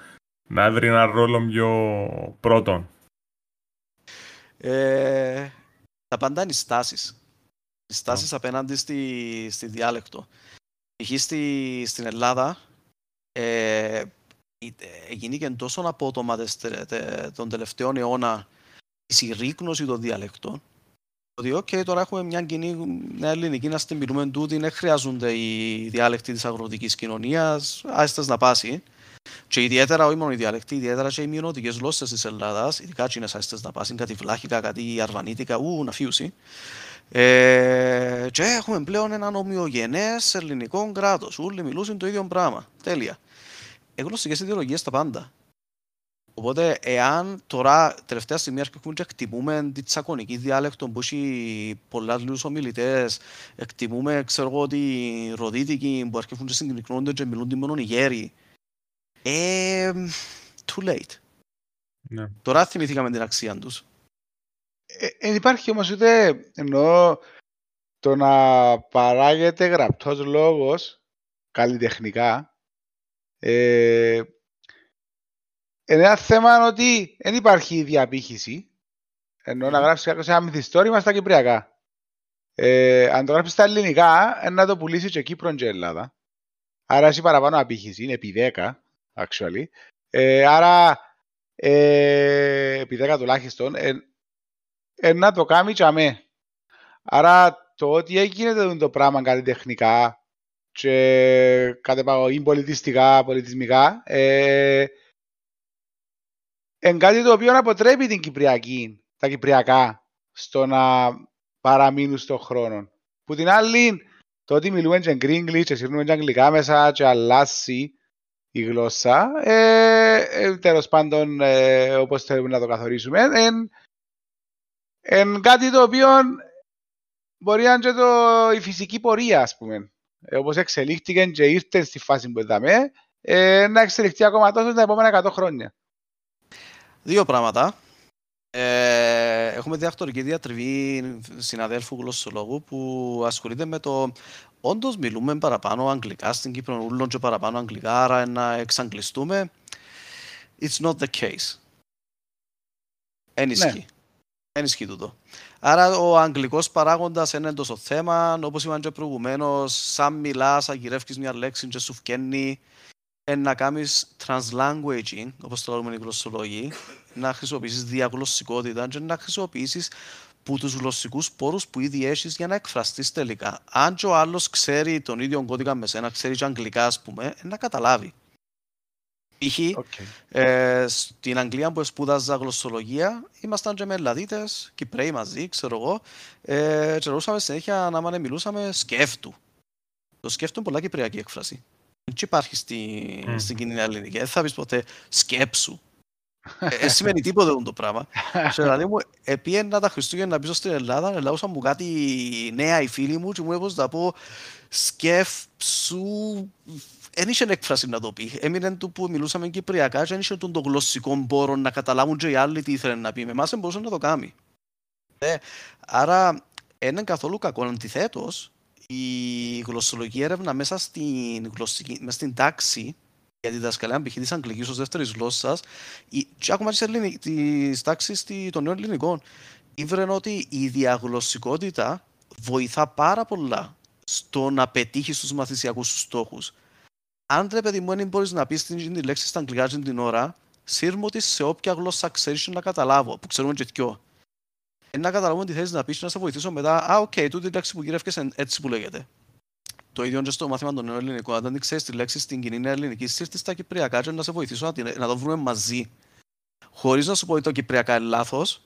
να βρει ένα ρόλο πιο πρώτον. Ε, τα πάντα είναι οι στάσεις. Οι στάσεις oh. απέναντι στη, στη διάλεκτο. Π.χ. Στη, στην Ελλάδα ε, και τόσο απότομας τον τελευταίο αιώνα η συρρήκνωσης των διαλεκτών ότι okay, τώρα έχουμε μια κοινή μια ελληνική να στην μιλούμε τούτη, δεν χρειάζονται οι διάλεκτοι της αγροτικής κοινωνίας, άστες να πάσει. Και ιδιαίτερα, όχι μόνο οι διάλεκτοι, ιδιαίτερα και οι μειονοτικές γλώσσες της Ελλάδας, ειδικά και είναι άστες να πάσει, κάτι βλάχικα, κάτι αρβανίτικα, ου, να φύουσει. Ε, και έχουμε πλέον έναν ομοιογενές ελληνικό κράτος. Όλοι μιλούσαν το ίδιο πράγμα. Τέλεια γλωσσικές ιδεολογίες στα πάντα. Οπότε, εάν τώρα τελευταία στιγμή αρχίσουμε και εκτιμούμε τη τσακωνική διάλεκτο που έχει πολλάς λίγους ομιλητές, εκτιμούμε, ξέρω εγώ, τη ροδίτικη που αρχίσουν και συγκεκρινώνται και μιλούν τη μόνον οι γέροι, ε, too late. Ναι. Τώρα θυμηθήκαμε την αξία τους. Ε, ε, υπάρχει όμως ούτε εννοώ το να παράγεται γραπτός λόγος καλλιτεχνικά ε, είναι ένα θέμα ότι δεν υπάρχει διαπήχηση. Ενώ να γράψεις κάποιος ένα μυθιστόρημα στα Κυπριακά. Ε, αν το γράψεις στα ελληνικά, να το πουλήσεις και Κύπρο και Ελλάδα. Άρα έχει παραπάνω απήχηση, είναι επί 10. actually. Ε, άρα, ε, επί 10 τουλάχιστον, ε, ε, να το κάνει και αμέ. Άρα, το ότι έγινε το πράγμα καλλιτεχνικά και κατ' επαγωγή πολιτιστικά, πολιτισμικά, ε, είναι κάτι το οποίο αποτρέπει την Κυπριακή, τα Κυπριακά στο να παραμείνουν στον χρόνο. Που την άλλη, το ότι μιλούμε και γκρίγκλι και σύρνουμε και αγγλικά μέσα και αλλάσει η γλώσσα, ε, ε, τέλος πάντων, ε, όπως θέλουμε να το καθορίσουμε, είναι κάτι το οποίο μπορεί να είναι και το, η φυσική πορεία, ας πούμε. Ε, όπως εξελίχθηκε και ήρθε στη φάση που είδαμε, ε, να εξελιχθεί ακόμα τόσο τα επόμενα 100 χρόνια. Δύο πράγματα. Ε, έχουμε διακτορική διατριβή συναδέλφου γλωσσολόγου που ασχολείται με το όντως μιλούμε παραπάνω αγγλικά στην Κύπρο, ούλον και παραπάνω αγγλικά, άρα να εξαγγλιστούμε. It's not the case. Εν ισχύει. Ναι. Εν ισχύει τούτο. Άρα ο αγγλικός παράγοντας είναι τόσο θέμα, όπως είπαμε και προηγουμένως, σαν μιλάς, αγγυρεύει μια λέξη και σου φκένει, να κάνεις translanguaging, όπως το λέμε οι γλωσσολόγοι, να χρησιμοποιήσεις διαγλωσσικότητα και να χρησιμοποιήσεις που τους γλωσσικούς πόρους που ήδη έχεις για να εκφραστείς τελικά. Αν και ο άλλος ξέρει τον ίδιο κώδικα με σένα, ξέρει και αγγλικά, ας πούμε, να καταλάβει. Π.χ. Okay. Ε, στην Αγγλία που σπούδαζα γλωσσολογία, ήμασταν και με Ελλαδίτε, Κυπρέοι μαζί, ξέρω εγώ, ε, και ρωτούσαμε συνέχεια να μάνε μιλούσαμε σκέφτου. Το σκέφτου είναι πολλά κυπριακή έκφραση. Δεν υπάρχει στη, mm. στην κοινή ελληνική. Δεν θα πεις ποτέ σκέψου. ε, σημαίνει τίποτα το πράγμα. Σε δηλαδή μου, επίε να τα Χριστούγεννα πίσω στην Ελλάδα, ελάουσαν μου κάτι νέα οι φίλοι μου και μου έπρεπε να πω σκέφψου. Δεν είχε έκφραση να το πει. Έμεινε του που μιλούσαμε κυπριακά και δεν είχε τον το γλωσσικό πόρο να καταλάβουν και οι άλλοι τι ήθελαν να πει. Με εμάς δεν μπορούσε να το κάνει. Ε, άρα, είναι καθόλου κακό. Αντιθέτως, η γλωσσολογική έρευνα μέσα στην, γλωσσική, μέσα στην τάξη για τη διδασκαλία π.χ. της Αγγλικής ως δεύτερης γλώσσας, και ακόμα της τάξης των νέων ελληνικών, ήβρε ότι η διαγλωσσικότητα βοηθά πάρα πολλά στο να πετύχει τους μαθησιακούς σου στόχους. Αν ρε παιδί μου δεν μπορείς να πεις την λέξη στα αγγλικά την ώρα, σύρ' μου το σε όποια γλώσσα ξέρεις να καταλάβω, που ξέρουμε και ποιο. Ε, να καταλάβουμε τι θέλει να πεις να σε βοηθήσω μετά. Α, OK, okay, τούτη λέξη που γύρευκες έτσι που λέγεται. Το ίδιο και στο μάθημα των νέων ελληνικών. Αν δεν ξέρεις τη λέξη στην κοινή ελληνική, σύρτη στα κυπριακά και να σε βοηθήσω να, να το βρούμε μαζί. Χωρίς να σου πω ότι το κυπριακά είναι λάθος,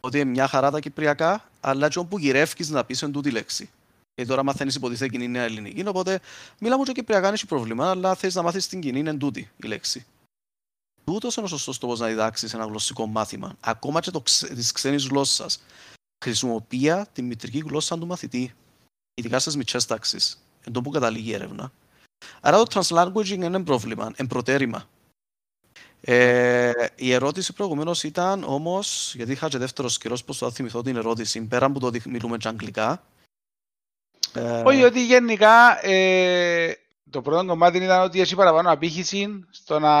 ότι είναι μια χαρά τα κυπριακά, αλλά και όπου γυρεύει να πεις εν τούτη λέξη. Γιατί τώρα μαθαίνεις υποτίθεται κοινή ελληνική, οπότε μιλάμε και κυπριακά, είναι πρόβλημα, αλλά θες να μάθεις την κοινή, είναι τούτη η λέξη. Τούτος είναι ο σωστός τρόπος να διδάξεις ένα γλωσσικό μάθημα. Ακόμα και της ξένης γλώσσας. Χρησιμοποιεί τη μητρική γλώσσα του μαθητή ειδικά στις μικρέ τάξεις, εν τω που καταλήγει η έρευνα. Άρα το translanguaging είναι ένα πρόβλημα, ένα προτέρημα. Ε, η ερώτηση προηγουμένως ήταν όμως, γιατί είχα και δεύτερος καιρός πώς θα θυμηθώ την ερώτηση, πέρα από το ότι μιλούμε και αγγλικά. Ε... Όχι, ότι γενικά ε, το πρώτο κομμάτι ήταν ότι έχει παραπάνω απήχηση στο να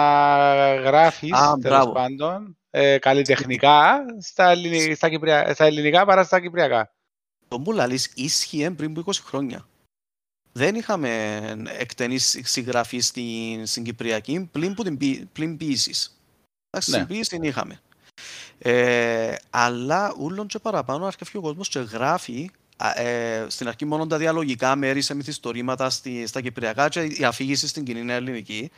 γράφεις τέλος πάντων ε, καλλιτεχνικά στα, ελληνικά, στα, στα ελληνικά παρά στα κυπριακά το μου λαλείς ίσχυε πριν από 20 χρόνια. Δεν είχαμε εκτενή συγγραφή στην, στην Κυπριακή πλην, που την, πλην ποιήσεις. Εντάξει, ναι. ποιήση την είχαμε. Ε, αλλά ούλον και παραπάνω αρκεύει ο κόσμος και γράφει ε, στην αρχή μόνο τα διαλογικά μέρη σε μυθιστορήματα στη, στα Κυπριακά και η αφήγηση στην κοινή ελληνική.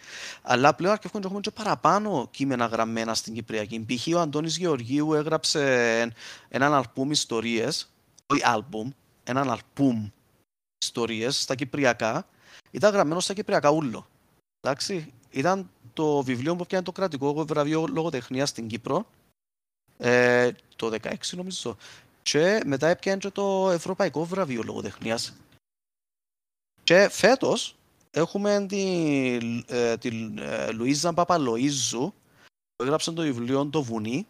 Αλλά πλέον αρκεύουν και έχουμε και παραπάνω κείμενα γραμμένα στην Κυπριακή. Π.χ. ο Αντώνης Γεωργίου έγραψε έναν αρπούμ ιστορίες όχι άλμπουμ, έναν αλπουμ ιστορίες στα κυπριακά, ήταν γραμμένο στα κυπριακά ούλο. Εντάξει, ήταν το βιβλίο που έπιανε το κρατικό βραβείο λογοτεχνίας στην Κύπρο, ε, το 16 νομίζω, και μετά έπιανε και το ευρωπαϊκό βραβείο λογοτεχνίας. Και φέτος έχουμε τη, ε, τη ε, Λουίζα Παπαλοίζου, που έγραψε το βιβλίο Το Βουνί,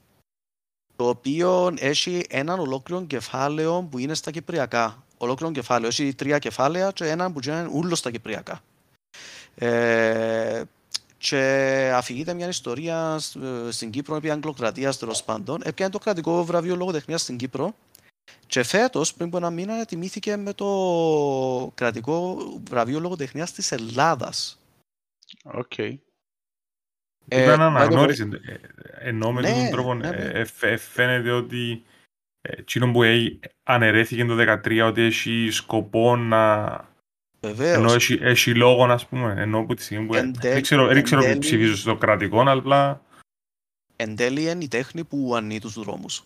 το οποίο έχει έναν ολόκληρο κεφάλαιο που είναι στα κυπριακά. Ολόκληρο κεφάλαιο. Έχει τρία κεφάλαια και έναν που είναι ούλος στα κυπριακά. Ε, και αφηγείται μια ιστορία στην Κύπρο επί Αγγλοκρατίας τέλος πάντων. Έπιανε το κρατικό βραβείο λογοτεχνίας στην Κύπρο. Και φέτος, πριν από ένα μήνα, τιμήθηκε με το κρατικό βραβείο λογοτεχνίας της Ελλάδας. Okay. Ε, Ήταν by the way, αναγνώριση. Ε, Ενώ με Ναι, τον τρόπο ναι, ναι. ε, ε, φαίνεται ότι ε, εκείνο που ε, αναιρέθηκε το 2013 ότι έχει σκοπό να ενώ βεβαίως. έχει, έχει λόγο, ας πούμε, ενώ που τη στιγμή που... Εν τέλει- δεν ξέρω, δεν εν ξέρω που τέλει- ψηφίζω στο κρατικό, αλλά... Εν τέλει είναι η τέχνη που ανεί τους δρόμους.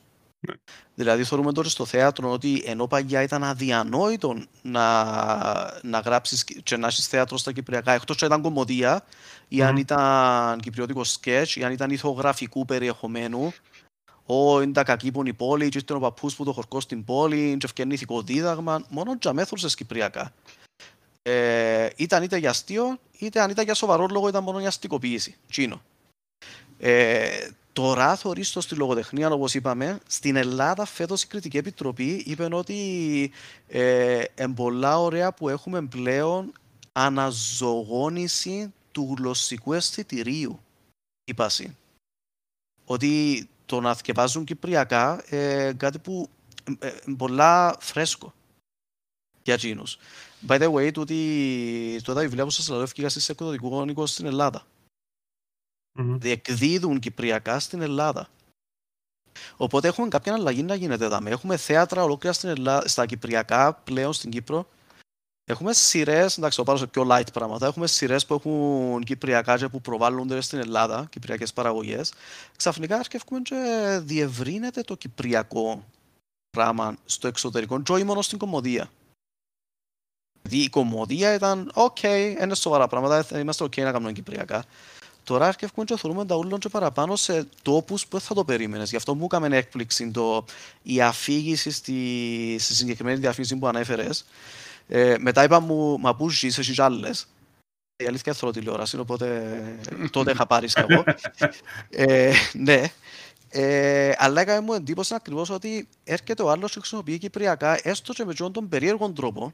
Ναι. Δηλαδή θεωρούμε τώρα στο θέατρο ότι ενώ παλιά ήταν αδιανόητο να, να γράψεις και να έχεις θέατρο στα κυπριακά εκτός και ήταν κομμωδία ή αν Μμμ. ήταν κυπριωτικό σκέτς ή αν ήταν ηθογραφικού περιεχομένου Ω, είναι τα κακή που είναι η πόλη, και ήταν ο παππούς που το χορκό στην πόλη, και ευκαινεί ηθικό δίδαγμα, μόνο για μέθουρσες κυπριακά. Ε, ήταν είτε για αστείο, είτε αν ήταν για σοβαρό λόγο, ήταν μόνο για αστικοποίηση. Τσίνο. Ε, τώρα θωρείς το στη λογοτεχνία, όπως είπαμε, στην Ελλάδα φέτος η Κριτική Επιτροπή είπε ότι ε, είναι πολλά ωραία που έχουμε πλέον αναζωγόνηση του γλωσσικού αισθητηρίου. Είπαση. Ότι το να θκευάζουν κυπριακά ε, κάτι που ε, ε, πολλά φρέσκο για εκείνους. By the way, τούτη, το τα βιβλία που σας λέω έφυγα στις εκδοτικού οίκο στην Ελλάδα. Μμμ. Διεκδίδουν κυπριακά στην Ελλάδα. Οπότε έχουμε κάποια αλλαγή να γίνεται εδώ. Έχουμε θέατρα ολόκληρα στην Ελλάδα, στα κυπριακά πλέον στην Κύπρο. Έχουμε σειρές, εντάξει, θα πάρω σε πιο light πράγματα. Έχουμε σειρές που έχουν κυπριακά και που προβάλλονται στην Ελλάδα, κυπριακές παραγωγές. Ξαφνικά αρκεύουμε και διευρύνεται το κυπριακό πράγμα στο εξωτερικό, και όχι μόνο στην κωμωδία. Δηλαδή η κωμωδία ήταν, οκ, είναι σοβαρά πράγματα, θα είμαστε οκ να κάνουμε κυπριακά. Τώρα αρκεύουμε και θεωρούμε τα ούλων και παραπάνω σε τόπους που δεν θα το περίμενες. Γι' αυτό μου έκαμε έκπληξη το, η αφήγηση στη, στη συγκεκριμένη διαφήμιση που ανέφερες. Ε, μετά είπα μου, μα πού ζεις, εσύ κι άλλες. Η αλήθεια θέλω τηλεόραση, οπότε τότε είχα πάρει σκαβό. ε, ναι. Ε, αλλά έκανε μου εντύπωση ακριβώς ότι έρχεται ο άλλος και χρησιμοποιεί κυπριακά, έστω και με αυτόν τον περίεργο τρόπο.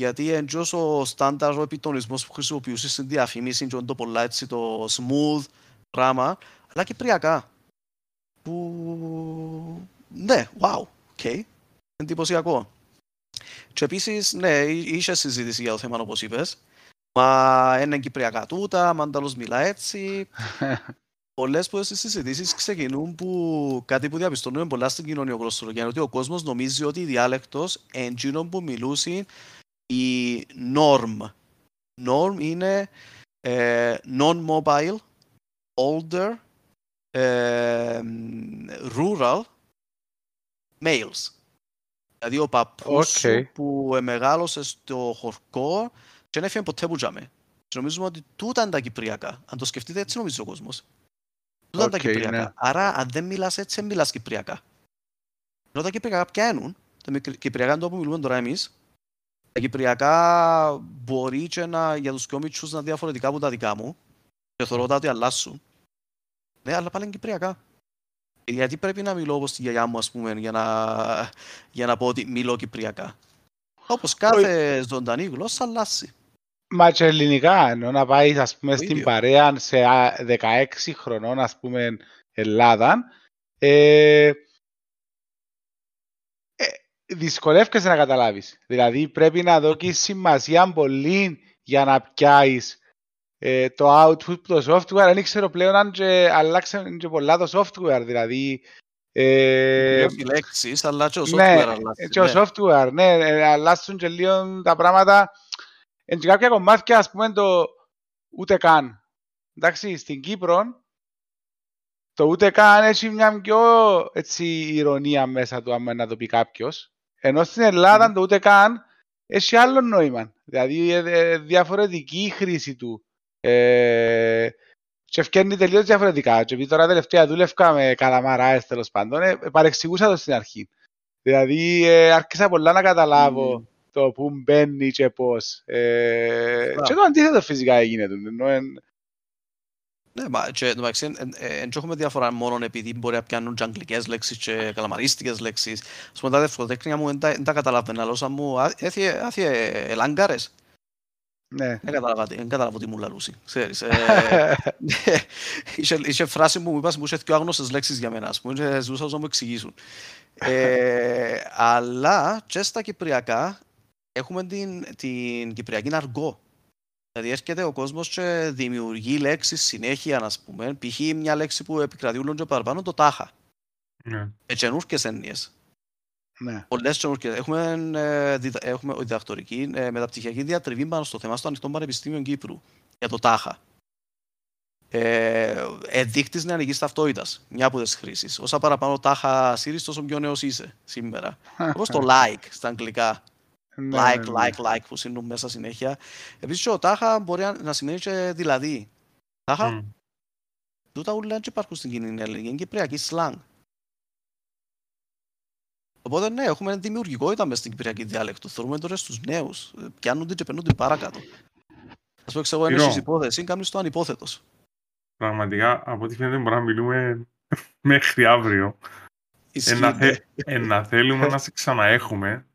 Γιατί εντό ο στάνταρ ο επιτονισμός που χρησιμοποιούσες στην διαφήμιση, και το πολλά έτσι το smooth πράγμα, αλλά κυπριακά. Που. Ναι, wow, ok. Εντυπωσιακό. Και επίσης, ναι, είχες συζήτηση για το θέμα όπως είπες. Μα είναι κυπριακά τούτα, μανταλός μιλά έτσι. Πολλές που στις συζητήσεις ξεκινούν που κάτι που διαπιστώνουμε πολλά στην κοινωνιογλωσσολογία είναι ότι ο κόσμος νομίζει ότι η διάλεκτος εντζήνων που μιλούσε η norm. Norm είναι ε, non-mobile, older, ε, rural males. Δηλαδή ο παππούς Οκ. σου που ε, μεγάλωσε στο χωρκό και δεν έφυγε ποτέ που τζιαμαί. Και νομίζουμε ότι τούτα είναι τα κυπριακά. Αν το σκεφτείτε έτσι νομίζει ο κόσμος. Τούτα είναι τα Οκ, κυπριακά. ναι. Άρα αν δεν μιλάς έτσι, δεν μιλάς κυπριακά. Ενώ τα κυπριακά ποια είναι, τα μικ- κυπριακά είναι το που μιλούμε τώρα εμείς. Τα κυπριακά μπορεί και να, για τους πιο μητσούς να είναι διαφορετικά από τα δικά μου. Και θεωρώ τα ότι αλλάσουν. Ναι, αλλά πάλι είναι κυπριακά. Γιατί πρέπει να μιλώ όπως τη γιαγιά μου, ας πούμε, για να, για να πω ότι μιλώ κυπριακά. Όπως κάθε ζωντανή γλώσσα αλλάσει. Μα και ελληνικά, ενώ να πάεις ας πούμε Το στην ίδιο. παρέα σε α, 16 χρονών ας πούμε Ελλάδα ε, ε, δυσκολεύκεσαι να καταλάβεις. Δηλαδή πρέπει να δώσεις σημασία πολύ για να πιάσεις ε, το output του το software. Δεν ξέρω πλέον αν και αλλάξαν και πολλά το software. Δηλαδή ε, Οι λέξεις, αλλά και ο software ναι, αλλάζει. και ο ναι. software, ναι, ε, αλλάσουν και λίγο τα πράγματα. Εν και κάποια κομμάτια, ας πούμε, το ούτε καν. Εντάξει, στην Κύπρο, το ούτε καν έχει μια πιο έτσι, ηρωνία μέσα του, άμα να το πει κάποιος. Ενώ στην Ελλάδα Μμμ. το ούτε καν έχει άλλο νόημα. Δηλαδή, ε, ε, διαφορετική η χρήση του. Ε, και ευκαιρνεί τελείως διαφορετικά. Και επειδή τώρα τελευταία δούλευκα με καλαμαράες τέλος πάντων, ε, παρεξηγούσα το στην αρχή. Δηλαδή, ε, άρχισα πολλά να καταλάβω Μμμ. το που μπαίνει και πώς. Ε, Σωστά. και το αντίθετο φυσικά έγινε. του, ενώ εν- Ναι, μα και το μεταξύ δεν έχουμε διαφορά μόνο επειδή μπορεί να πιάνουν και αγγλικές λέξεις και καλαμαρίστικες λέξεις. Ας πούμε τα δευτεροτέκνια μου δεν τα- δεν τα καταλαβαίνα. Λόσα μου «Α, έθιε άθιε ελάγκαρες. ναι. Δεν κατάλαβα τι- δεν κατάλαβα τι μου λαλούσε. Ξέρεις. ε, ναι, είχε, είχε φράση που μου είπα που είχε δύο άγνωστες λέξεις για μένα. Ας πούμε, και ζούσα να μου εξηγήσουν. Ε, αλλά και στα κυπριακά έχουμε την, την κυπριακή αργό. Δηλαδή έρχεται ο κόσμος και δημιουργεί λέξεις συνέχεια, να πούμε. Π.χ. μια λέξη που επικρατεί όλων και παραπάνω, το τάχα. Ναι. Ε, καινούργιες έννοιες. Ναι. Πολλές καινούργιες. Έχουμε, ε, διδα- έχουμε διδακτορική ε, μεταπτυχιακή διατριβή πάνω στο θέμα στο Ανοιχτό Πανεπιστήμιο Κύπρου για το τάχα. Ε, εδείκτης νεανικής ταυτότητας, μια από τις χρήσεις. Όσα παραπάνω τάχα σύρεις, τόσο πιο νέος είσαι σήμερα. Όπως το like στα αγγλικά. Ναι, like, ναι, ναι. like, like που σύνουν μέσα συνέχεια. Επίσης ο τάχα μπορεί να- να σημαίνει και δηλαδή. Τάχα, Μμ. τούτα ούλα δεν υπάρχουν στην κοινή ελληνική, είναι κυπριακή slang. Οπότε ναι, έχουμε δημιουργικότητα μες στην κυπριακή διάλεκτο. Θεωρούμε τώρα στους νέους. ε, Πιάνονται και περνούνται παρακάτω. Ας πω ξέρω, Σπύρο. ένας υπόθεσης, κάνεις το ανυπόθετος. Πραγματικά, από ό,τι φαίνεται, μπορούμε να μιλούμε μέχρι αύριο. Ε, να, Ισχύει, ναι. θε, ε, να θέλουμε να σε ξαναέχουμε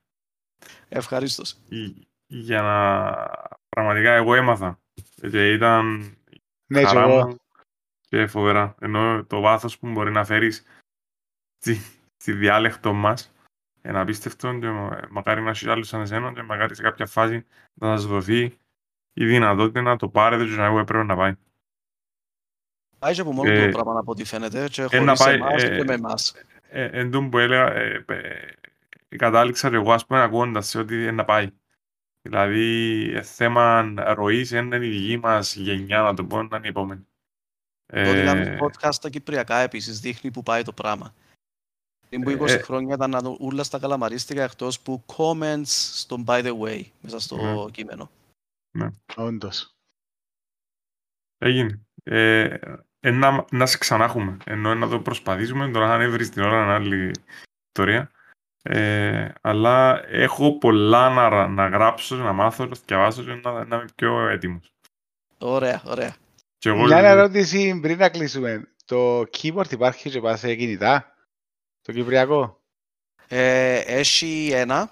Ευχαρίστως. γι- για να... Πραγματικά, εγώ έμαθα. Και ήταν Ναι, και χαρά εγώ. μου και φοβερά. Ενώ το βάθος που μπορεί να φέρεις στη, στη διάλεκτο μας είναι απίστευτο και μα- μακάρι να έχει άλλους σαν εσένα και μακάρι σε κάποια φάση να σας δοθεί η δυνατότητα να το πάρετε και να εγώ έπρεπε να πάει. Πάει και από μόνο Ε, το πράγμα από ό,τι φαίνεται και ε, να χωρίς πάει, εμάς ε, και με εμάς. Ε, εν τω που έλεγα, ε, ε, κατάληξα και εγώ ας πούμε ακούγοντας σε ότι είναι να πάει. Δηλαδή, ε, θέμα ροής είναι η δική μας γενιά, να το πω, να είναι η επόμενη. Το ότι κάνεις Ε, podcast στα κυπριακά επίσης δείχνει που πάει το πράγμα. Πριν που 20 Ε, χρόνια ήταν να δω ούλα στα καλαμαρίστικα εκτός που comments στο by the way μέσα στο Ναι. κείμενο. Όντως. Έγινε. Ε, ε, να, να σε ξανά έχουμε. Ενώ να το προσπαθήσουμε. Τώρα αν έβρεις την ώρα είναι άλλη ιστορία. Ε, αλλά έχω πολλά να, να γράψω, να μάθω, να διαβάσω και να, να είμαι πιο έτοιμος. Ωραία, ωραία. Και εγώ, Μια ερώτηση πριν να κλείσουμε. Το keyboard υπάρχει και πάει σε κινητά; Το κυπριακό; Ε, έχει ένα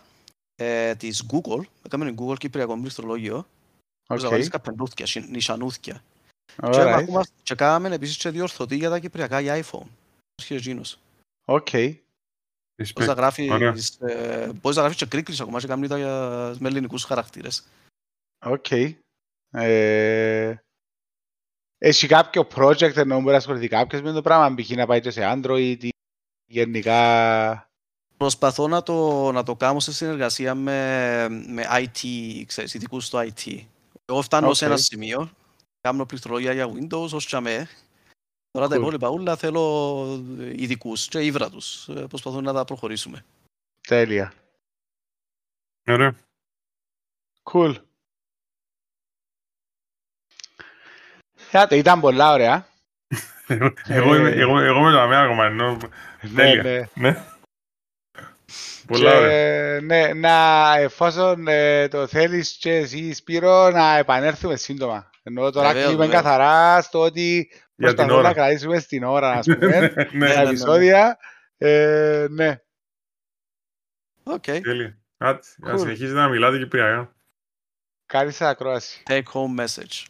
ε, της Google, έκαμε η Google Κυπριακό πληκτρολόγιο, που Οκ. ζαβαλείς καπενούθκια, συ- νισιανούθκια. Και, Alright. ακούμε- και κάναμε επίσης και διορθωτή για τα κυπριακά για iPhone. Έρχεται εκείνος. Οκ. Μπορείς να Ωραία. γράφεις, ε, μπορείς να γράφεις και Greeklish ακόμα και κάνει τα για- με ελληνικούς χαρακτήρες. Οκ. Ε, Έχει κάποιο project ενώ μπορεί να ασχοληθεί κάποιος με το πράγμα, π.χ. να πάει και σε Android ή γενικά... Προσπαθώ να το, να το κάνω σε συνεργασία με, με IT, ξέρεις, ειδικούς στο IT. Εγώ φτάνω σε Οκ. ένα σημείο, κάνω πληκτρολόγια για Windows ως τζιαμαί. Τώρα τα Cool. υπόλοιπα όλα θέλω ειδικούς και ήβρα τους. Ε, Προσπαθούμε να τα προχωρήσουμε. Τέλεια. Ωραία. Cool. Άτε, ήταν πολλά ωραία. Εγώ, εγώ, είμαι, εγώ, εγώ είμαι δαμαί ακόμα, ενώ... Ναι, Τέλεια. ναι. Ναι. Πολλά Και, ωραία. ναι, να, εφόσον ε, το θέλεις και εσύ Σπύρο, να επανέλθουμε σύντομα. Ενώ τώρα Βεβαίως, κλείνουμε βεβαίως. καθαρά στο ότι Για την προσπαθούμε να ώρα. κρατήσουμε στην ώρα, ας πούμε, Ναι, τα ναι, ναι. επεισόδια. Ε, ναι. Οκ. τέλεια. Άτε, να Cool. συνεχίζετε να μιλάτε κυπριακά. Καλή σας ακρόαση. Take home message.